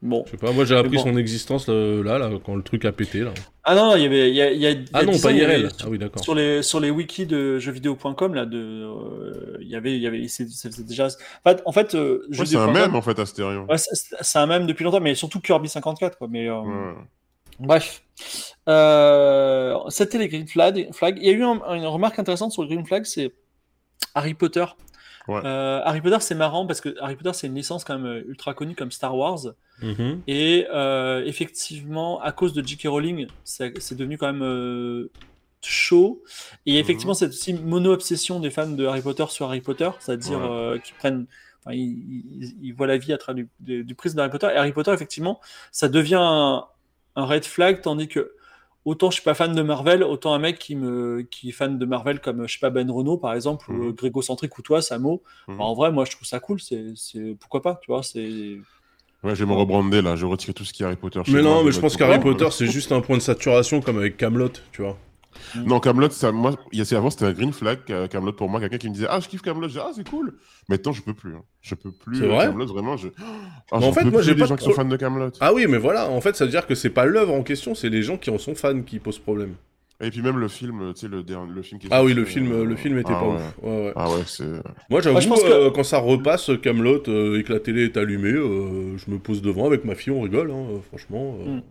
Bon. Je sais pas. Moi, j'ai appris bon. son existence là, là, quand le truc a pété, là. Ah non, il y avait. Il y a, il y a- il y Ah non, 10 pas avait- IRL. Ah oui, d'accord. Sur les, sur les wikis de jeuxvideo.com, là, de, euh, il y avait, il y avait, c'est- ça faisait déjà. En fait, en fait euh, Ouais, c'est un mème en fait, Astérion. Ouais, c'est un même depuis longtemps, mais surtout Kirby 54, quoi. Mais euh, Ouais. bref, euh, c'était les Green Flag. Il y a eu un- une remarque intéressante sur le Green Flag, c'est Harry Potter. Ouais. Euh, Harry Potter, c'est marrant parce que Harry Potter, c'est une licence quand même euh, ultra connue comme Star Wars. Mhm. Et euh, effectivement, à cause de J.K. Rowling, c'est c'est devenu quand même euh, chaud. Et effectivement, cette aussi mono-obsession des fans de Harry Potter sur Harry Potter, c'est-à-dire Ouais. qu'ils prennent. Enfin, ils, ils- ils voient la vie à travers du, du, du prisme d'Harry Potter. Et Harry Potter, effectivement, ça devient un, un red flag, tandis que autant je suis pas fan de Marvel, autant un mec qui, me, qui est fan de Marvel comme, je sais pas, Ben Renault, par exemple, ou Mhm. euh, Grégocentrique ou toi, Samo, Mhm. bah, en vrai, moi, je trouve ça cool. C'est, c'est... Pourquoi pas, tu vois, c'est... Ouais, je vais me rebrander là, je retire tout ce qui est Harry Potter. Mais non, mais je pense qu'Harry Potter, c'est juste un point de saturation comme avec Camelot, tu vois. Non, Camelot, ça, moi, il y a, c'est avant, c'était un green flag, euh, Camelot pour moi, quelqu'un qui me disait ah je kiffe Camelot, ah c'est cool. Maintenant je peux plus, hein. je peux plus. C'est vrai Camelot, vraiment, je. Ah, en fait, peux moi, j'ai des pas gens de qui sont fans de Camelot. Ah oui, mais voilà, en fait, ça veut dire que c'est pas l'œuvre en question, c'est les gens qui en sont fans qui posent problème. Et puis même le film, tu sais le, dernier- le film qui. est Ah oui, le film, euh, le film était ah pas ouais. ouf. Ouais, ouais. Ah ouais, c'est. Moi, j'avoue, je pense que- euh, quand ça repasse Camelot et que la télé est allumée, euh, je me pose devant avec ma fille, on rigole, hein, euh, franchement. euh. Mm.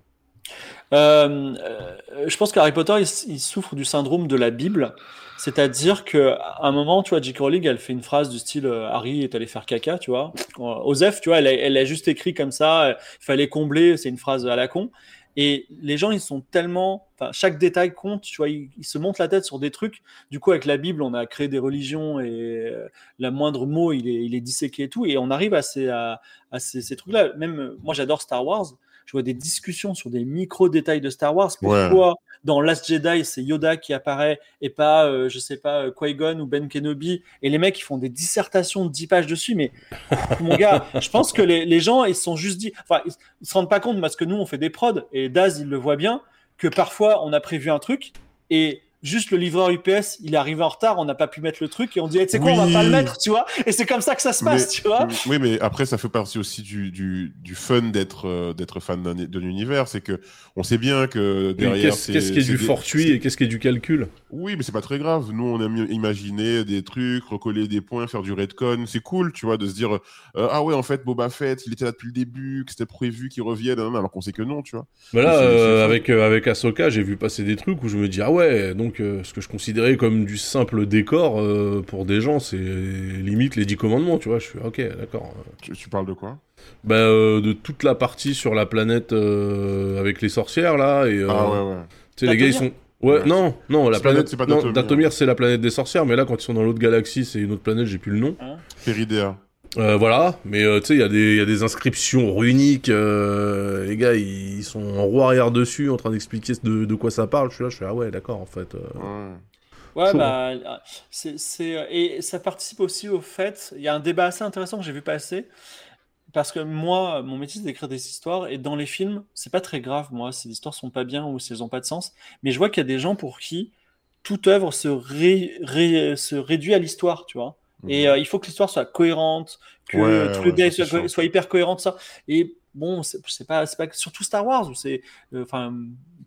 Euh, euh, je pense qu'Harry Potter, il, il souffre du syndrome de la Bible. C'est-à-dire qu'à un moment, tu vois, J.K. Rowling, elle fait une phrase du style euh, Harry est allé faire caca, tu vois. Osef, tu vois, elle a, elle a juste écrit comme ça, il fallait combler, c'est une phrase à la con. Et les gens, ils sont tellement. Enfin, chaque détail compte, tu vois, ils se montent la tête sur des trucs. Du coup, avec la Bible, on a créé des religions et euh, la moindre mot, il est, il est disséqué et tout. Et on arrive à ces, à, à ces, ces trucs-là. Même, euh, moi, j'adore Star Wars. Je vois des discussions sur des micro-détails de Star Wars. Ouais. Pourquoi dans Last Jedi, c'est Yoda qui apparaît et pas, euh, je sais pas, euh, Qui-Gon ou Ben Kenobi? Et les mecs, ils font des dissertations de 10 pages dessus. Mais <laughs> mon gars, je pense que les, les gens, ils se sont juste dit, enfin, ils, ils se rendent pas compte parce que nous, on fait des prods et Daz, il le voit bien, que parfois, on a prévu un truc et juste le livreur UPS, il est arrivé en retard, on n'a pas pu mettre le truc et on dit, tu sais quoi, on Oui. va pas le mettre, tu vois. Et c'est comme ça que ça se passe, Mais- tu vois. Oui, mais après, ça fait partie aussi du, du, du fun d'être euh, d'être fan d'un d'un univers. C'est que on sait bien que derrière. Qu'est-ce c'est- qu'est-ce qui est c'est du des- fortuit et qu'est-ce qui est du calcul? Oui, mais c'est pas très grave. Nous, on aime imaginer des trucs, recoller des points, faire du redcon. C'est cool, tu vois, de se dire euh, ah ouais, en fait, Boba Fett, il était là depuis le début, que c'était prévu qu'il revienne, hein, alors qu'on sait que non, tu vois. Là, C'est- c'est euh, avec, euh, avec Ahsoka, j'ai vu passer des trucs où je me dis, ah ouais, donc ce que je considérais comme du simple décor, euh, pour des gens, c'est limite les 10 commandements, tu vois. Je suis, ok, d'accord. Tu, tu parles de quoi? Bah, euh, de toute la partie sur la planète euh, avec les sorcières, là, et... euh, Ah ouais, ouais. Tu sais, les gars, ils sont... Ouais, Ouais. non, non, la planète... c'est pas Datomir. C'est la planète des sorcières, mais là, quand ils sont dans l'autre galaxie, c'est une autre planète, j'ai plus le nom. Peridea. Euh, voilà, mais euh, tu sais, il y, a des- il y a des inscriptions runiques. euh, les gars, ils sont en roue arrière dessus, en train d'expliquer de, de quoi ça parle. Je suis là, je fais ah ouais, d'accord, en fait. Ouais. Bah, c'est- et ça participe aussi au fait, il y a un débat assez intéressant que j'ai vu passer, parce que moi, mon métier, c'est d'écrire des histoires, et dans les films, c'est pas très grave, moi, si les histoires sont pas bien ou si elles ont pas de sens, mais je vois qu'il y a des gens pour qui toute œuvre se, ré- ré- se réduit à l'histoire, tu vois. Et euh, il faut que l'histoire soit cohérente, que Mhm. Ouais, tous ouais, soient hyper cohérents, ça. Et bon, c'est pas, pas surtout Star Wars c'est, euh, enfin,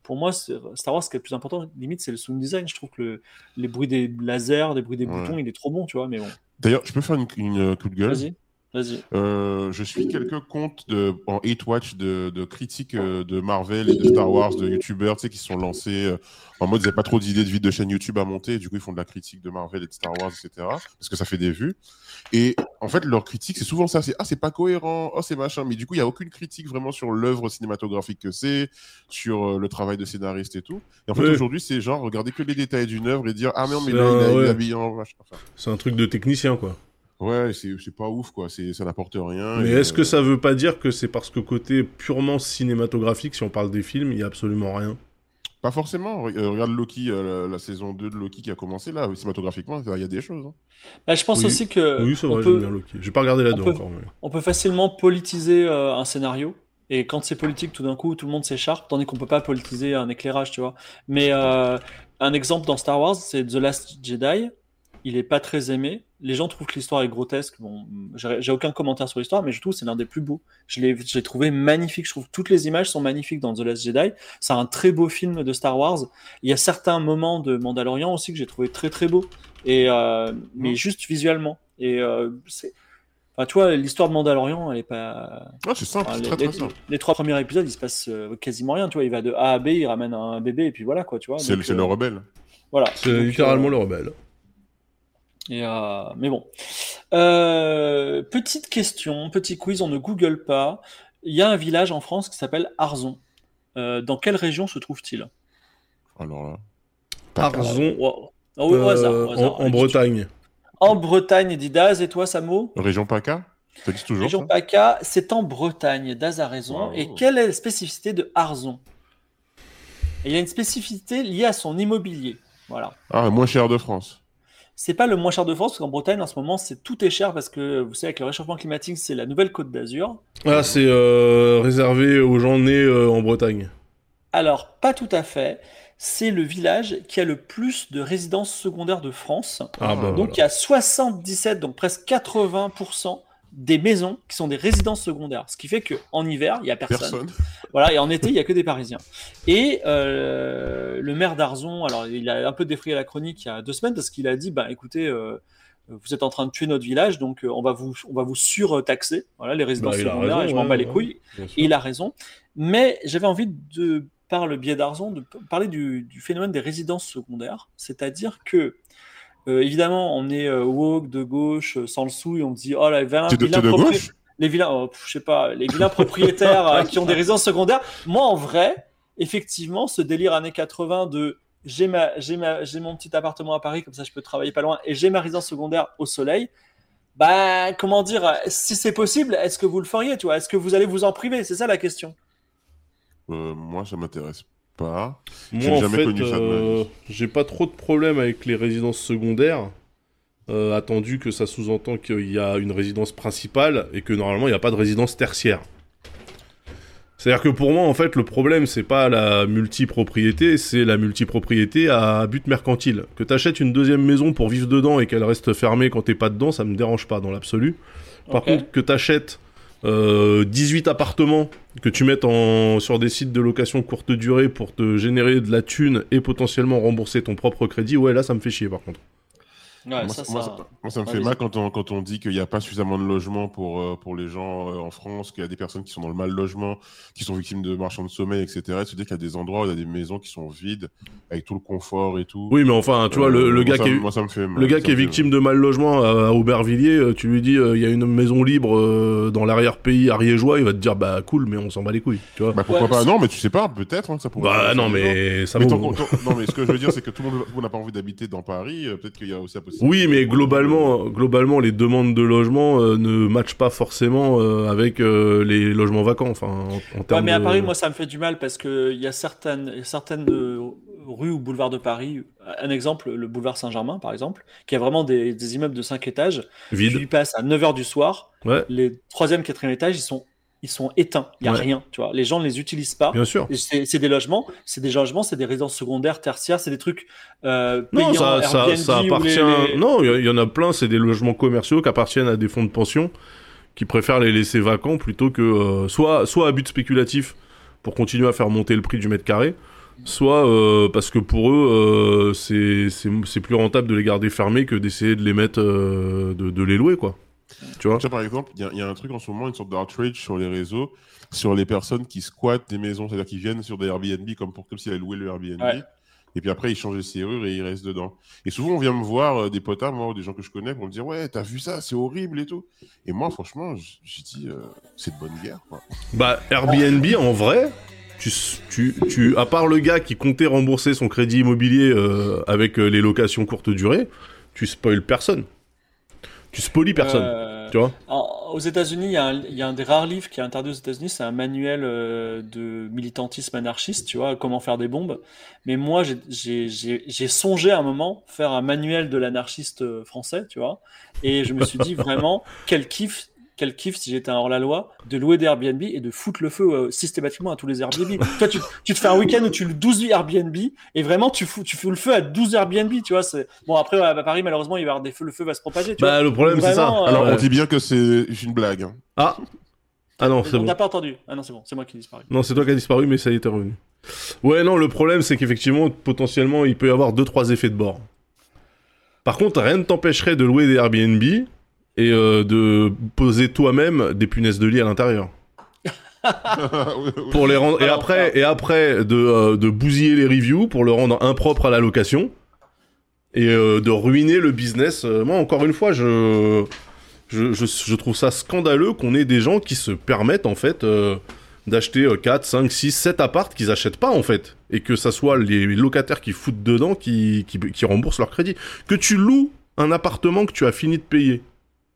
pour moi, Star Wars, ce qui est le plus important, limite, c'est le sound design. Je trouve que le- les bruits des lasers, des bruits des Ouais. boutons, il est trop bon, tu vois. Mais bon, D'ailleurs, je peux faire une, une, euh, coup de gueule? Vas-y, vas-y. Euh, je suis quelques comptes de, en hate watch de, de critiques euh, de Marvel et de Star Wars, de youtubeurs, tu sais, qui se sont lancés euh, en mode ils n'avaient pas trop d'idées de vie de chaîne YouTube à monter, et du coup ils font de la critique de Marvel et de Star Wars, etc. Parce que ça fait des vues. Et en fait, leur critique, c'est souvent ça, c'est ah c'est pas cohérent, oh c'est machin, mais du coup il y a aucune critique vraiment sur l'œuvre cinématographique que c'est, sur le travail de scénariste et tout. Et en fait Ouais. aujourd'hui c'est genre regarder que les détails d'une œuvre et dire ah mais non mais là il, a, il est ouais. habillé en machin. Enfin, C'est un truc de technicien, quoi. Ouais, c'est c'est pas ouf quoi, c'est ça n'apporte rien. Mais est-ce que euh, ça veut pas dire que c'est parce que côté purement cinématographique, si on parle des films, il y a absolument rien? Pas forcément. Euh, regarde Loki, euh, la, la saison 2 de Loki qui a commencé là, cinématographiquement, il y a des choses. hein. Bah, je pense Oui. aussi que Oui, c'est vrai, peut- j'aime bien Loki. J'ai pas regardé la on 2 peut- encore. mais- on peut facilement politiser euh, un scénario. Et quand c'est politique, tout d'un coup, tout le monde s'écharpe, tandis qu'on peut pas politiser un éclairage, tu vois. Mais euh, un exemple dans Star Wars, c'est The Last Jedi. Il est pas très aimé. Les gens trouvent que l'histoire est grotesque. Bon, j'ai aucun commentaire sur l'histoire, mais je trouve que c'est l'un des plus beaux. Je l'ai trouvé magnifique. Je trouve que toutes les images sont magnifiques dans The Last Jedi. C'est un très beau film de Star Wars. Il y a certains moments de Mandalorian aussi que j'ai trouvé très très beaux. Et euh, mais Mhm. juste visuellement. Et euh, c'est Enfin, tu vois, l'histoire de Mandalorian, elle est pas. Ah, c'est simple, Enfin, les, très très les- simple. les trois premiers épisodes, il se passe euh, quasiment rien. Tu vois, il va de A à B, il ramène un bébé et puis voilà quoi. Tu vois. C'est euh, le rebelle. Voilà. C'est littéralement euh, le rebelle. Et, euh, mais bon. Euh, petite question, petit quiz, on ne Google pas. Il y a un village en France qui s'appelle Arzon. Euh, dans quelle région se trouve-t-il? Alors là. Arzon, Wow. Ah oui, au hasard, au hasard. en, en Bretagne. En Bretagne, dit Daz. Et toi, Samo? Région PACA? Ça dit toujours Région ça? PACA, c'est en Bretagne. Daz a raison. Wow. Et quelle est la spécificité de Arzon? Et Il y a une spécificité liée à son immobilier. Voilà. Ah, moins cher de France. C'est pas le moins cher de France, parce qu'en Bretagne, en ce moment, c'est tout est cher parce que vous savez, avec le réchauffement climatique, c'est la nouvelle côte d'Azur. Ah, c'est euh, réservé aux gens nés euh, en Bretagne. Alors, pas tout à fait. C'est le village qui a le plus de résidences secondaires de France. Ah, bah Donc, il y a 77, donc presque 80% des maisons qui sont des résidences secondaires. Ce qui fait qu'en hiver, il n'y a personne. Personne. Voilà, et en été, il n'y a que des Parisiens. Et euh, le maire d'Arzon, alors il a un peu défrayé la chronique il y a deux semaines parce qu'il a dit, bah écoutez, euh, vous êtes en train de tuer notre village, donc euh, on va vous, on va vous surtaxer. Voilà, les résidences Bah, secondaires, raison, et je m'en ouais, bats les couilles. Et il a raison. Mais j'avais envie de, par le biais d'Arzon, de parler du, du phénomène des résidences secondaires. C'est-à-dire que, euh, évidemment, on est euh, woke, de gauche, euh, sans le sou, et on dit, oh là, gauche? les vilains, oh, pff, je sais pas, les vilains propriétaires euh, qui ont des résidences secondaires. Moi, en vrai, effectivement, ce délire années 80 de j'ai ma, j'ai ma, j'ai mon petit appartement à Paris, comme ça je peux travailler pas loin, et j'ai ma résidence secondaire au soleil. Bah, comment dire, si c'est possible, est-ce que vous le feriez, tu vois? Est-ce que vous allez vous en priver? C'est ça la question. Euh, Moi, ça m'intéresse pas. Moi, J'ai en jamais fait, connu ça de euh, j'ai pas trop de problèmes avec les résidences secondaires, euh, attendu que ça sous-entend qu'il y a une résidence principale et que normalement il n'y a pas de résidence tertiaire. C'est-à-dire que pour moi, en fait, le problème, c'est pas la multipropriété, c'est la multipropriété à but mercantile. Que t'achètes une deuxième maison pour vivre dedans et qu'elle reste fermée quand t'es pas dedans, ça me dérange pas dans l'absolu. Par contre, que t'achètes euh, 18 appartements que tu mettes en, sur des sites de location courte durée pour te générer de la thune et potentiellement rembourser ton propre crédit, ouais, là, ça me fait chier par contre. Ouais, moi, ça, ça, moi, ça- ça- moi, ça me Ouais, fait mal quand on, quand on dit qu'il n'y a pas suffisamment de logements pour, euh, pour les gens euh, en France, qu'il y a des personnes qui sont dans le mal logement, qui sont victimes de marchands de sommeil, etc. Et se dire qu'il y a des endroits où il y a des maisons qui sont vides, avec tout le confort et tout. Oui, mais enfin, tu vois, Euh, le, le moi, gars qui est, me- moi, ça me fait mal, le gars ça qui est victime de mal logement à, à Aubervilliers, euh, tu lui dis, euh, il y a une maison libre euh, dans l'arrière-pays ariégeois, il va te dire, bah cool, mais on s'en bat les couilles, tu vois. Bah pourquoi Ouais, pas? Non, mais tu sais pas, peut-être, hein, ça pourrait. Bah non, mais ça Mais vaut. non, mais ce que je veux dire, c'est que tout le monde n'a pas envie d'habiter dans Paris. euh, Peut-être qu'il y a aussi la Oui, mais globalement, globalement, les demandes de logement euh, ne matchent pas forcément euh, avec euh, les logements vacants. Enfin, en, en Ouais, termes mais à de- Paris, moi, ça me fait du mal parce que il y a certaines, certaines euh, rues ou boulevards de Paris. Un exemple, le boulevard Saint-Germain, par exemple, qui a vraiment des, des immeubles de 5 étages. Tu vide. y passes à 9h du soir. Ouais, Les 3e, 4e étages, ils sont, ils sont éteints. Il n'y a Ouais. rien. Tu vois. Les gens ne les utilisent pas. bien sûr. C'est des logements, c'est des logements, c'est des résidences secondaires, tertiaires, c'est des trucs euh, Non, payants, ça, ça, Airbnb ça ou les- appartient. les- Non, il y, en a plein, c'est des logements commerciaux qui appartiennent à des fonds de pension qui préfèrent les laisser vacants plutôt que euh, soit, soit à but spéculatif pour continuer à faire monter le prix du mètre carré, soit euh, parce que pour eux, c'est- plus rentable de les garder fermés que d'essayer de les mettre, de, de les louer, quoi. Tu vois vois, par exemple, il y, a- il y a un truc en ce moment, une sorte d'outrage sur les réseaux, sur les personnes qui squattent des maisons, c'est-à-dire qu'ils viennent sur des Airbnb comme pour comme s'ils avaient loué le Airbnb. Ouais. Et puis après, ils changent les serrures et ils restent dedans. Et souvent, on vient me voir, euh, des potards, moi, ou des gens que je connais, pour me dire Ouais, t'as vu ça, c'est horrible et tout. Et moi, franchement, j'ai dit euh, C'est de bonne guerre, quoi. Bah, Airbnb, en vrai, tu, tu, tu, à part le gars qui comptait rembourser son crédit immobilier euh, avec les locations courte durée, tu spoil personne. Tu spolies personne. Euh, tu vois en- aux États-Unis, il y, a un- il y a un des rares livres qui est interdit aux États-Unis, c'est un manuel euh, de militantisme anarchiste, tu vois, comment faire des bombes. Mais moi, j'ai songé à un moment faire un manuel de l'anarchiste euh, français, tu vois. Et je me suis dit vraiment, <laughs> quel kiff, quel kiff si j'étais un hors-la-loi de louer des Airbnb et de foutre le feu euh, systématiquement à tous les Airbnb. <laughs> Toi, tu, tu te fais un week-end où tu loues 12 Airbnb et vraiment tu fous, tu fous le feu à 12 Airbnb, tu vois. c'est- Bon, après, à Paris, malheureusement, il va y avoir des feux, le feu va se propager, tu vois. Bah, le problème, c'est ça. Euh, Alors, Ouais. on dit bien que c'est une blague. hein. Ah Ah non, c'est On bon. n'a pas entendu. Ah non, c'est bon, c'est moi qui ai disparu. Non, c'est toi qui as disparu, mais ça y est, t'es revenu. Ouais, non, le problème, c'est qu'effectivement, potentiellement, il peut y avoir 2-3 effets de bord. Par contre, rien ne t'empêcherait de louer des Airbnb et euh, de poser toi-même des punaises de lit à l'intérieur. <laughs> Pour les rendre... Et après, et après de, euh, de bousiller les reviews pour le rendre impropre à la location et euh, de ruiner le business. Moi, encore une fois, je... Je, je, je trouve ça scandaleux qu'on ait des gens qui se permettent, en fait... d'acheter euh, 4, 5, 6, 7 appartes qu'ils achètent pas en fait. Et que ça soit les locataires qui foutent dedans qui, qui, qui remboursent leur crédit. Que tu loues un appartement que tu as fini de payer,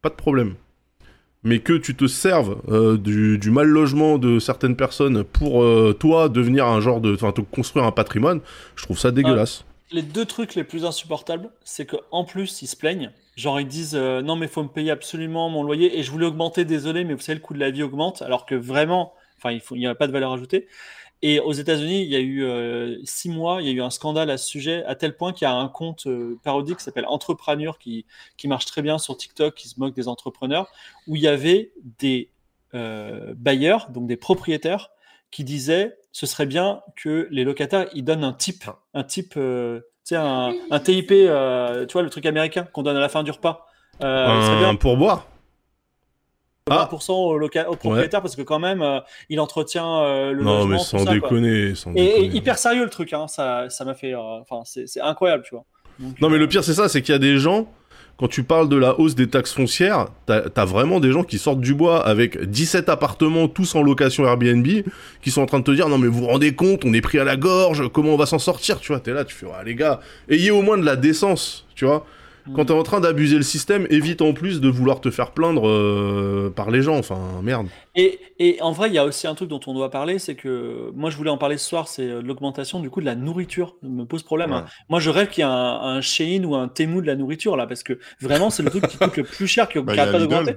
pas de problème. Mais que tu te serves euh, du, mal logement de certaines personnes pour euh, toi devenir un genre de. Enfin, te construire un patrimoine, je trouve ça dégueulasse. Les deux trucs les plus insupportables, c'est qu'en plus, ils se plaignent. Genre, ils disent euh, non, mais faut me payer absolument mon loyer et je voulais augmenter, désolé, mais vous savez, le coût de la vie augmente, alors que vraiment, enfin, il n'y a pas de valeur ajoutée. Et aux États-Unis, il y a eu euh, six mois, il y a eu un scandale à ce sujet, à tel point qu'il y a un compte euh, parodique qui s'appelle Entrepreneur qui, qui marche très bien sur TikTok, qui se moque des entrepreneurs, où il y avait des euh, bailleurs, donc des propriétaires, qui disaient ce serait bien que les locataires ils donnent un type, un type, un, un TIP, tu vois, le truc américain qu'on donne à la fin du repas. Serait bien un pourboire 20% au, loca- au propriétaire parce que quand même euh, il entretient euh, le Non, logement. mais tout sans ça, déconner. Sans Et, et déconner. hyper sérieux le truc, hein, ça, ça m'a fait, euh, enfin c'est c'est incroyable, tu vois. Donc, Non, mais le pire, c'est ça, c'est qu'il y a des gens, quand tu parles de la hausse des taxes foncières, t'as as vraiment des gens qui sortent du bois avec 17 appartements, tous en location Airbnb, qui sont en train de te dire, non mais vous vous rendez compte, on est pris à la gorge, comment on va s'en sortir, tu vois, t'es là, tu fais, ah, les gars, ayez au moins de la décence, tu vois. Quand t'es en train d'abuser le système, évite en plus de vouloir te faire plaindre euh, par les gens, enfin, merde. Et, et en vrai, il y a aussi un truc dont on doit parler, c'est que moi je voulais en parler ce soir, c'est euh, l'augmentation du coût de la nourriture. Ça me pose problème. hein. Moi je rêve qu'il y ait un, un Shein ou un Temu de la nourriture là, parce que vraiment c'est le truc qui coûte le plus cher qui <laughs> Bah, qui il y arrête a pas d'augmenter.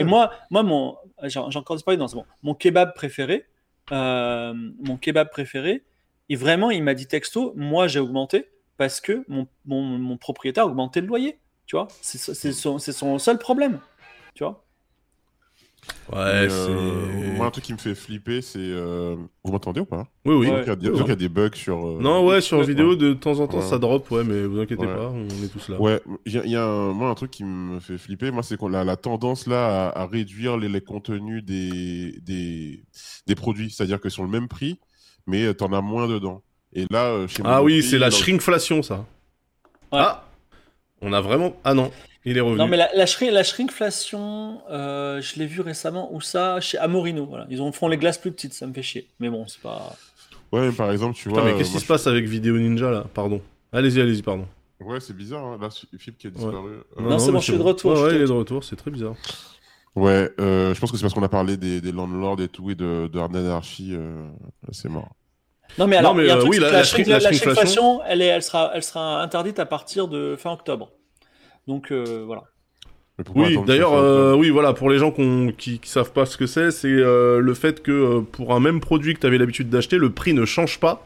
Et moi, moi mon, j'ai j'ai encore disparu dans ce bon, mon kebab préféré, euh, mon kebab préféré, et vraiment il m'a dit texto, moi j'ai augmenté parce que mon, mon, mon propriétaire a augmenté le loyer. Tu vois, c'est c'est son, c'est son seul problème. Tu vois. Ouais, Mais, c'est... euh, moi, un truc qui me fait flipper, c'est. euh, Vous m'entendez ou pas? Oui, oui. Ouais. Il y a des- donc, il y a des bugs sur. euh, Non, ouais, sur Ouais. vidéo, de temps en temps, Ouais. ça drop, ouais, mais vous inquiétez Ouais. pas, on est tous là. Ouais, il y a, il y a un, moi un truc qui me fait flipper, moi c'est qu'on a la tendance là à, à réduire les, les contenus des, des, des produits, c'est-à-dire que sur le même prix, mais t'en as moins dedans. Et là, euh, chez Ah oui, c'est la shrinkflation, ça. Ouais. Ah On a vraiment... Ah non, il est revenu. Non, mais la, la, shri- la shrinkflation, euh, je l'ai vu récemment, où ça Chez Amorino. Voilà. Ils en font les glaces plus petites, ça me fait chier. Mais bon, c'est pas. Ouais, mais par exemple, tu Putain, vois. mais euh, qu'est-ce qui moi, se passe avec Vidéo Ninja, là? Pardon. Allez-y, allez-y, pardon. Ouais, c'est bizarre, hein. là, Philippe qui a disparu. Euh, Non, c'est bon, je suis de retour, Ouais, il est de retour, c'est très bizarre. Ouais, euh, je pense que c'est parce qu'on a parlé des, des landlords et tout, et de, de Hard Anarchy, euh, c'est mort. Non, mais Non, alors, mais, il y a un euh, truc, oui, c'est la- que la la, shrinkflation, elle, est, elle, sera, elle sera interdite à partir de fin octobre. Donc euh, voilà. Oui, d'ailleurs, euh, oui, voilà, pour les gens qui, qui savent pas ce que c'est, c'est euh, le fait que euh, pour un même produit que tu avais l'habitude d'acheter, le prix ne change pas,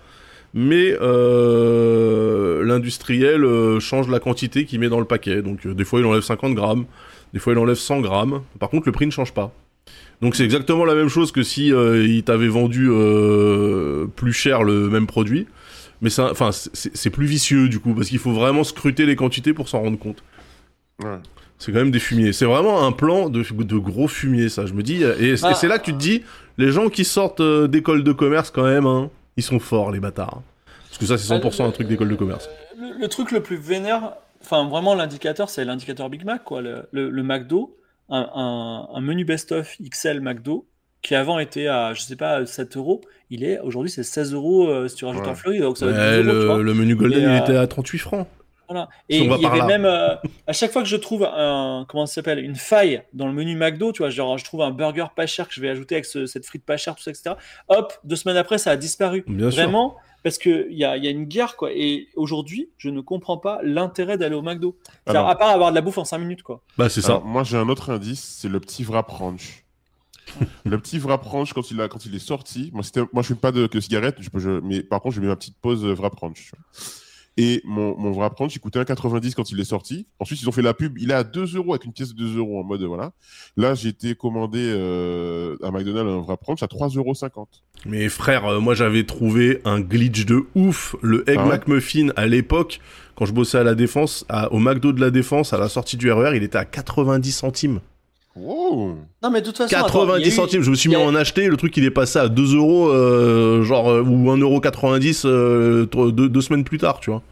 mais euh, l'industriel euh, change la quantité qu'il met dans le paquet. Donc euh, des fois il enlève 50 grammes, des fois il enlève 100 grammes. Par contre, le prix ne change pas. Donc c'est exactement la même chose que si euh, il t'avait vendu euh, plus cher le même produit. Mais enfin c'est plus vicieux du coup parce qu'il faut vraiment scruter les quantités pour s'en rendre compte. Ouais. C'est quand même des fumiers. C'est vraiment un plan de, de gros fumiers, ça. Je me dis. Et, et Ah. c'est là que tu te dis, les gens qui sortent euh, d'école de commerce, quand même, hein, ils sont forts, les bâtards. Parce que ça, c'est 100% un truc d'école de commerce. Le, le truc le plus vénère, enfin vraiment l'indicateur, c'est l'indicateur Big Mac, quoi. Le, le- le McDo, un, un- un menu best-of XL McDo, qui avant était à, je sais pas, 7 euros, il est aujourd'hui c'est 16 euros euh, si tu rajoutes Ouais. un fleury, donc ça va être 12 euros, tu vois. le, le menu Golden, Et, il euh, était à 38 francs. Voilà. Et il y avait là. même, euh, à chaque fois que je trouve un, comment ça s'appelle, une faille dans le menu McDo, tu vois, genre je trouve un burger pas cher que je vais ajouter avec ce- cette frite pas chère, tout ça, etc. Hop, deux semaines après, ça a disparu. Bien sûr. Vraiment, parce qu'il y a, il y a une guerre, quoi. Et aujourd'hui, je ne comprends pas l'intérêt d'aller au McDo. C'est-à-dire, Alors- à part avoir de la bouffe en 5 minutes, quoi. Bah, c'est ça. Alors, moi, j'ai un autre indice, c'est le petit wrap ranch. le petit wrap ranch, quand il, a, quand il est sorti, moi, c'était- moi je ne fume pas de, cigarette, je peux, je- mais par contre, je mets ma petite pause euh, wrap ranch. tu vois. Et mon, mon wrap ranch, il coûtait 1,90 quand il est sorti. Ensuite, ils ont fait la pub, il est à 2 euros avec une pièce de 2 euros en mode voilà. Là, j'ai été commandé euh, à McDonald's un wrap ranch à 3,50 euros. Mais frère, euh, moi j'avais trouvé un glitch de ouf. Le Egg Ah ouais McMuffin à l'époque, quand je bossais à la Défense, à- au McDo de la Défense, à la sortie du RER, il était à 90 centimes. Wow Non, mais de toute façon, attends, 90 il y a eu- centimes, je me suis mis à a- en acheter, le truc il est passé à 2 euros, euh, genre, euh, ou 1,90€ euh, tro- deux, deux semaines plus tard, tu vois.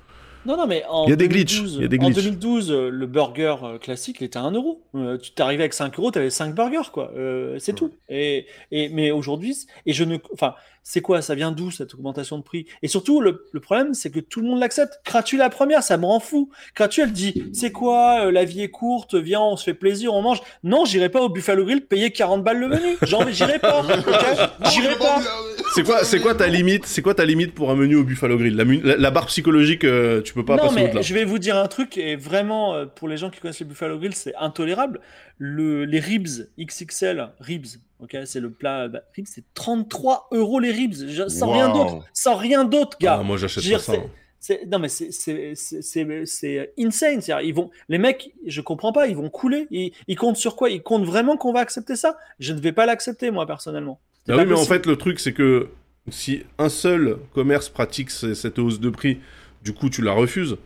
Non, non, mais en Il y a des glitches, 2012, il y a des En glitches. 2012, euh, le burger euh, classique, il était à 1 euro. Euh, tu t'arrivais avec 5 euros, tu avais 5 burgers, quoi. Euh, c'est tout. Et, et, mais aujourd'hui, et je ne. Enfin, c'est quoi? Ça vient d'où cette augmentation de prix? Et surtout, le, le problème, c'est que tout le monde l'accepte. Cratu la première, ça me rend fou. Cratu, elle dit C'est quoi euh, La vie est courte, viens, on se fait plaisir, on mange. Non, j'irai pas au Buffalo Grill payer 40 balles le menu. J'irai pas. <laughs> J'irai pas. C'est quoi, c'est quoi ta limite C'est quoi ta limite pour un menu au Buffalo Grill? La, mu- la- la barre psychologique, euh, tu peux pas non, passer mais au-delà. je vais vous dire un truc, et vraiment, euh, pour les gens qui connaissent le Buffalo Grill, c'est intolérable. Le, les ribs XXL, ribs, ok, c'est le plat, bah, ribs, c'est 33 euros les ribs, je- sans rien d'autre, sans rien d'autre, gars. Ah, moi j'achète pas ça. hein. Non mais c'est c'est c'est c'est c'est insane. C'est-à-dire, ils vont les mecs, je comprends pas, ils vont couler. Ils, ils comptent sur quoi? Ils comptent vraiment qu'on va accepter ça? Je ne vais pas l'accepter moi personnellement. Ah pas oui, mais en fait, le truc, c'est que si un seul commerce pratique ce- cette hausse de prix, du coup, tu la refuses.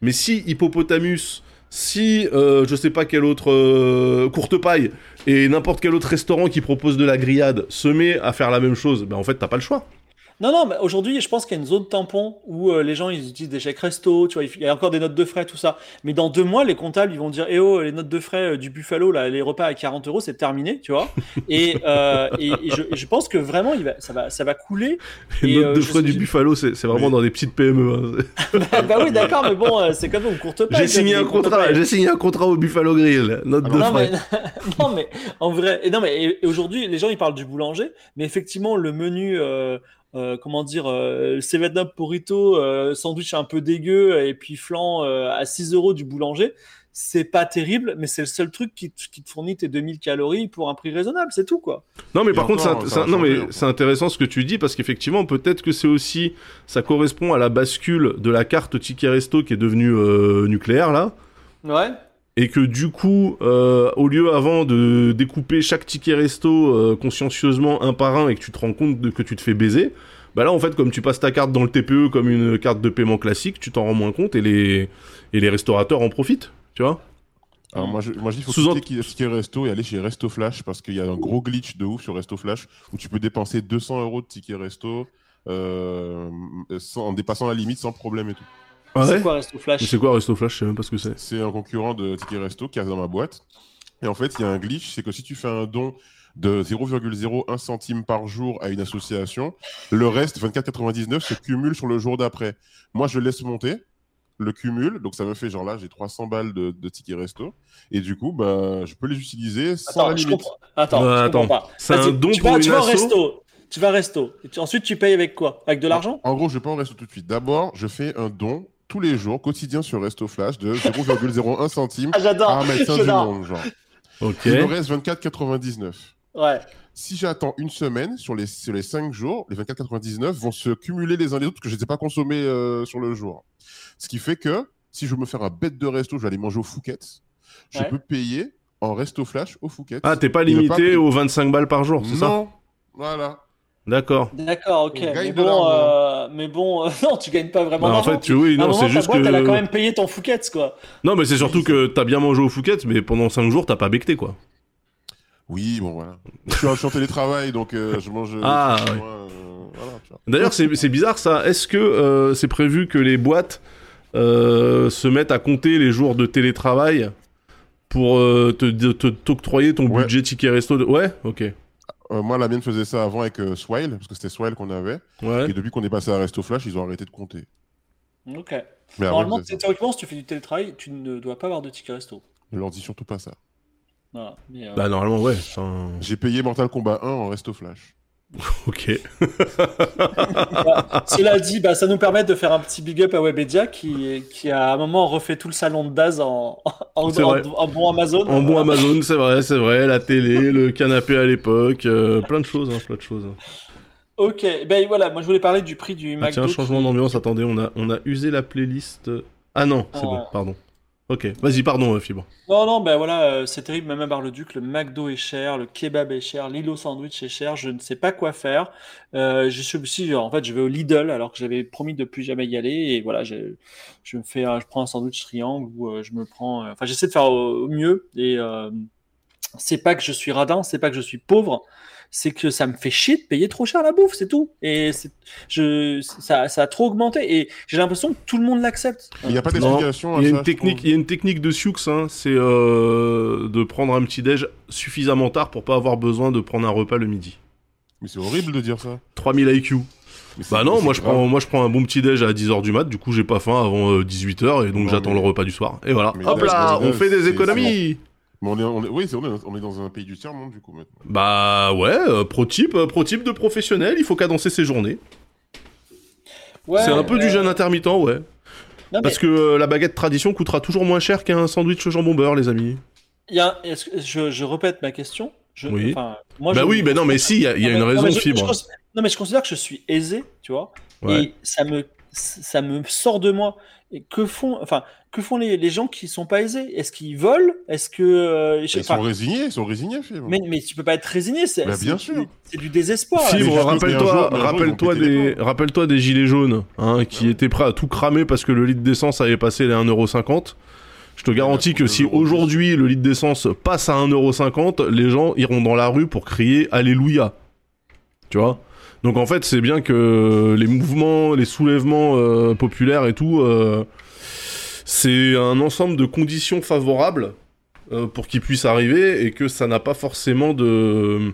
Mais si Hippopotamus, si euh, je sais pas quel autre euh, courte paille et n'importe quel autre restaurant qui propose de la grillade se met à faire la même chose, ben en fait, t'as pas le choix. Non, non, mais aujourd'hui, je pense qu'il y a une zone tampon où euh, les gens ils utilisent des chèques resto, tu vois, il y a encore des notes de frais, tout ça. Mais dans deux mois, les comptables ils vont dire Eh oh, les notes de frais euh, du Buffalo, là, les repas à 40 euros, c'est terminé, tu vois. <laughs> Et, euh, et, et je, et je pense que vraiment, il va, ça, va, ça va couler. Les notes euh, de frais du Buffalo, c'est c'est vraiment Oui. dans des petites PME. hein. <laughs> bah, bah oui, d'accord, mais bon, euh, c'est comme une courte. J'ai signé un contrat, j'ai signé un contrat au Buffalo Grill. Note de Non frais. mais, <laughs> non mais en vrai et non mais aujourd'hui les gens ils parlent du boulanger mais effectivement le menu euh, comment dire euh, 7-Up burrito euh, sandwich un peu dégueu et puis flan euh, à 6 euros du boulanger c'est pas terrible mais c'est le seul truc qui, te- qui te fournit tes 2000 calories pour un prix raisonnable c'est tout quoi. Non mais Et par contre c'est hein. c'est intéressant ce que tu dis parce qu'effectivement peut-être que c'est aussi ça correspond à la bascule de la carte ticket resto qui est devenue euh, nucléaire là. Ouais et que du coup euh, au lieu avant de découper chaque ticket resto euh, consciencieusement un par un et que tu te rends compte de que tu te fais baiser bah là en fait comme tu passes ta carte dans le TPE comme une carte de paiement classique tu t'en rends moins compte et les et les restaurateurs en profitent tu vois Alors moi, je, moi, je dis, il faut quitter Ticket Resto et aller chez Resto Flash parce qu'il y a un gros glitch de ouf sur Resto Flash où tu peux dépenser 200 euros de ticket resto euh, sans, en dépassant la limite sans problème et tout. Ah c'est quoi Resto Flash c'est quoi Resto Flash? Je sais même pas ce que c'est. C'est un concurrent de Ticket Resto qui est dans ma boîte. Et en fait, il y a un glitch, c'est que si tu fais un don de 0,01 centime par jour à une association, le reste, 24,99, se cumule sur le jour d'après. Moi, je laisse monter le cumul, donc ça me fait genre là, j'ai 300 balles de, de tickets resto, et du coup, bah, je peux les utiliser sans attends la je limite. comprends. Attends, attends. C'est un don tu pour vas, une tu vas au asso resto. Tu vas au resto. Et tu- ensuite tu payes avec quoi? Avec de l'argent? En gros, je vais pas en resto tout de suite. D'abord, je fais un don tous les jours, quotidien sur Resto Flash, de 0,01 <laughs> centime ah j'adore par médecin du monde, genre. ok Il me reste 24,99. ouais Si j'attends une semaine, sur les, sur les 5 jours, les 24,99 vont se cumuler les uns les autres parce que je ne les ai pas consommés euh, sur le jour. Ce qui fait que si je veux me faire un bête de resto, je vais aller manger au Fouquet's, je Ouais. peux payer en resto flash au Fouquet's. ah t'es pas limité pas- aux 25 balles par jour c'est ça Non, voilà. d'accord D'accord, ok. Mais de bon, euh, mais bon, euh, <laughs> non, tu gagnes pas vraiment Bah, en fait, tu- oui, non, c'est juste boîte, que. elle a quand même payé ton Fouquet's, quoi. Non, mais c'est surtout que t'as bien mangé au Fouquet's, mais pendant 5 jours, t'as pas becté, quoi. Oui, bon, voilà. Je suis en, je suis en télétravail, donc euh, je mange. euh, Ah, euh, voilà, tu vois. D'ailleurs, c'est c'est bizarre ça. Est-ce que euh, c'est prévu que les boîtes euh, se mettent à compter les jours de télétravail pour euh, te te- te- t'octroyer ton Ouais. budget ticket resto de... Ouais, ok. Euh, moi, la mienne faisait ça avant avec euh, Swile, parce que c'était Swile qu'on avait. Ouais. Et depuis qu'on est passé à Resto Flash, ils ont arrêté de compter. Ok. Mais Normalement, théoriquement, si tu fais du télétravail, tu ne dois pas avoir de ticket resto. Ne leur dis surtout pas ça. Voilà. Mais, euh, Bah, normalement, ouais. enfin, J'ai payé Mortal Kombat 1 en resto flash. <laughs> Ok. bah, cela dit, bah, ça nous permet de faire un petit big up à Webedia qui, qui a à un moment refait tout le salon de Daz en, en, C'est en- vrai. en bon Amazon. En bon Amazon, c'est vrai, c'est vrai. La télé, le canapé à l'époque, euh, plein de choses, hein, plein de choses. Ok, ben voilà, moi je voulais parler du prix du Ah, McDo. tiens, changement d'ambiance. Attendez, on a, on a usé la playlist. Ah non, c'est Ah. bon, pardon. Ok, vas-y, pardon, euh, Fibre. Non, non, ben voilà, euh, c'est terrible, même à Bar-le-Duc, le McDo est cher, le kebab est cher, l'îlot sandwich est cher, je ne sais pas quoi faire. Euh, je suis aussi, en fait, je vais au Lidl alors que j'avais promis de plus jamais y aller, et voilà, je, me fais, je prends un sandwich triangle ou je me prends, enfin, j'essaie de faire au, mieux, et c'est pas que je suis radin, c'est pas que je suis pauvre, c'est que ça me fait chier de payer trop cher la bouffe, c'est tout. Et je, ça, ça a trop augmenté, et j'ai l'impression que tout le monde l'accepte. Il n'y a pas d'explication à Il y a une technique, il y a une technique de Sioux, hein, c'est euh, de prendre un petit déj suffisamment tard pour pas avoir besoin de prendre un repas le midi. Mais c'est horrible de dire ça. 3000 IQ. Bah non, moi je grave. prends, moi je prends un bon petit déj à 10h du mat, du coup j'ai pas faim avant 18h et donc j'attends mais- le repas du soir. Et voilà. Mais Hop là, on fait des économies. Mais on est, on est- oui, c'est- on est, on est dans un pays du tiers-monde, du coup, maintenant. Bah ouais, euh, pro type, euh, pro type de professionnel, il faut cadencer ses journées. Ouais, c'est un peu euh, du jeûne intermittent, ouais. non, mais- Parce que euh, la baguette tradition coûtera toujours moins cher qu'un sandwich au jambon beurre, les amis. Il y a, je, je répète ma question? Je, Oui. moi, bah je- oui, bah non, mais si, il y a, il y a Non, une mais- raison, non, mais je- fibre. je cons- non, mais je considère que je suis aisé, tu vois, Ouais. et ça me, ça me sort de moi. Et que font, enfin, que font les, les gens qui sont pas aisés? Est-ce qu'ils volent? Est-ce que, euh, Ils sont résignés, ils sont résignés, Fibre. mais, mais tu peux pas être résigné, c'est Bah, bien c'est- sûr. c'est du désespoir. Fibre, rappelle-toi, des, rappelle-toi des gilets jaunes, hein, qui Ouais. étaient prêts à tout cramer parce que le litre d'essence avait passé les 1,50€. Je te garantis que si aujourd'hui le litre d'essence passe à 1,50€, les gens iront dans la rue pour crier Alléluia. Tu vois? Donc en fait, c'est bien que les mouvements, les soulèvements euh, populaires et tout, euh, c'est un ensemble de conditions favorables euh, pour qu'ils puissent arriver et que ça n'a pas forcément de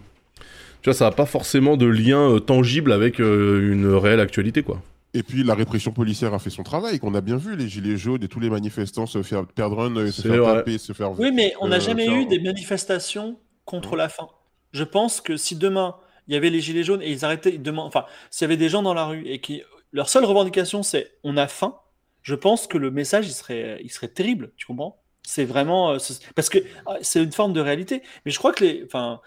tu vois, ça n'a pas forcément de lien euh, tangible avec euh, une réelle actualité, quoi. Et puis la répression policière a fait son travail, qu'on a bien vu, les gilets jaunes et tous les manifestants se faire perdre un œil, se faire vrai. taper, se faire... Oui, mais on n'a euh, jamais faire- eu des manifestations contre la faim. Je pense que si demain il y avait les gilets jaunes et ils arrêtaient, ils demandent, enfin, s'il y avait des gens dans la rue et qui leur seule revendication c'est on a faim, je pense que le message il serait, il serait terrible. Tu comprends? C'est vraiment euh, parce que ah, c'est une forme de réalité. Mais je crois que les, enfin,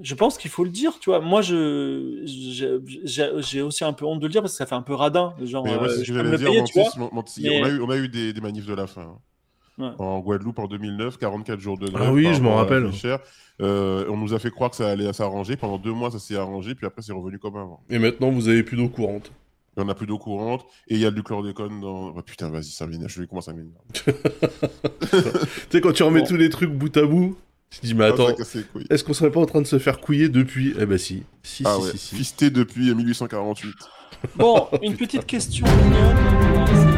je pense qu'il faut le dire. Tu vois, moi je j'ai- aussi un peu honte de le dire parce que ça fait un peu radin, genre ouais, euh, je le dire, Mais- on, a eu, on a eu des, des manifs de la faim. Ouais. En Guadeloupe en 2009, 44 jours de grève. Ah oui, je m'en rappelle. chère. Euh, on nous a fait croire que ça allait s'arranger. Pendant deux mois, ça s'est arrangé, puis après, c'est revenu comme avant. Et maintenant, vous avez plus d'eau courante. Il n'y en a plus d'eau courante, et il y a du chlordécone dans... Oh, putain, vas-y, ça m'énerve, je vais commencer à m'énerver. <laughs> Tu sais, quand tu remets Bon. tous les trucs bout à bout, tu te dis, mais Ah, attends, est-ce qu'on serait pas en train de se faire couiller depuis? Eh ben si. Si, Ah si, ouais, si, si. fisté depuis 1848. Bon, <laughs> une petite question mignonne.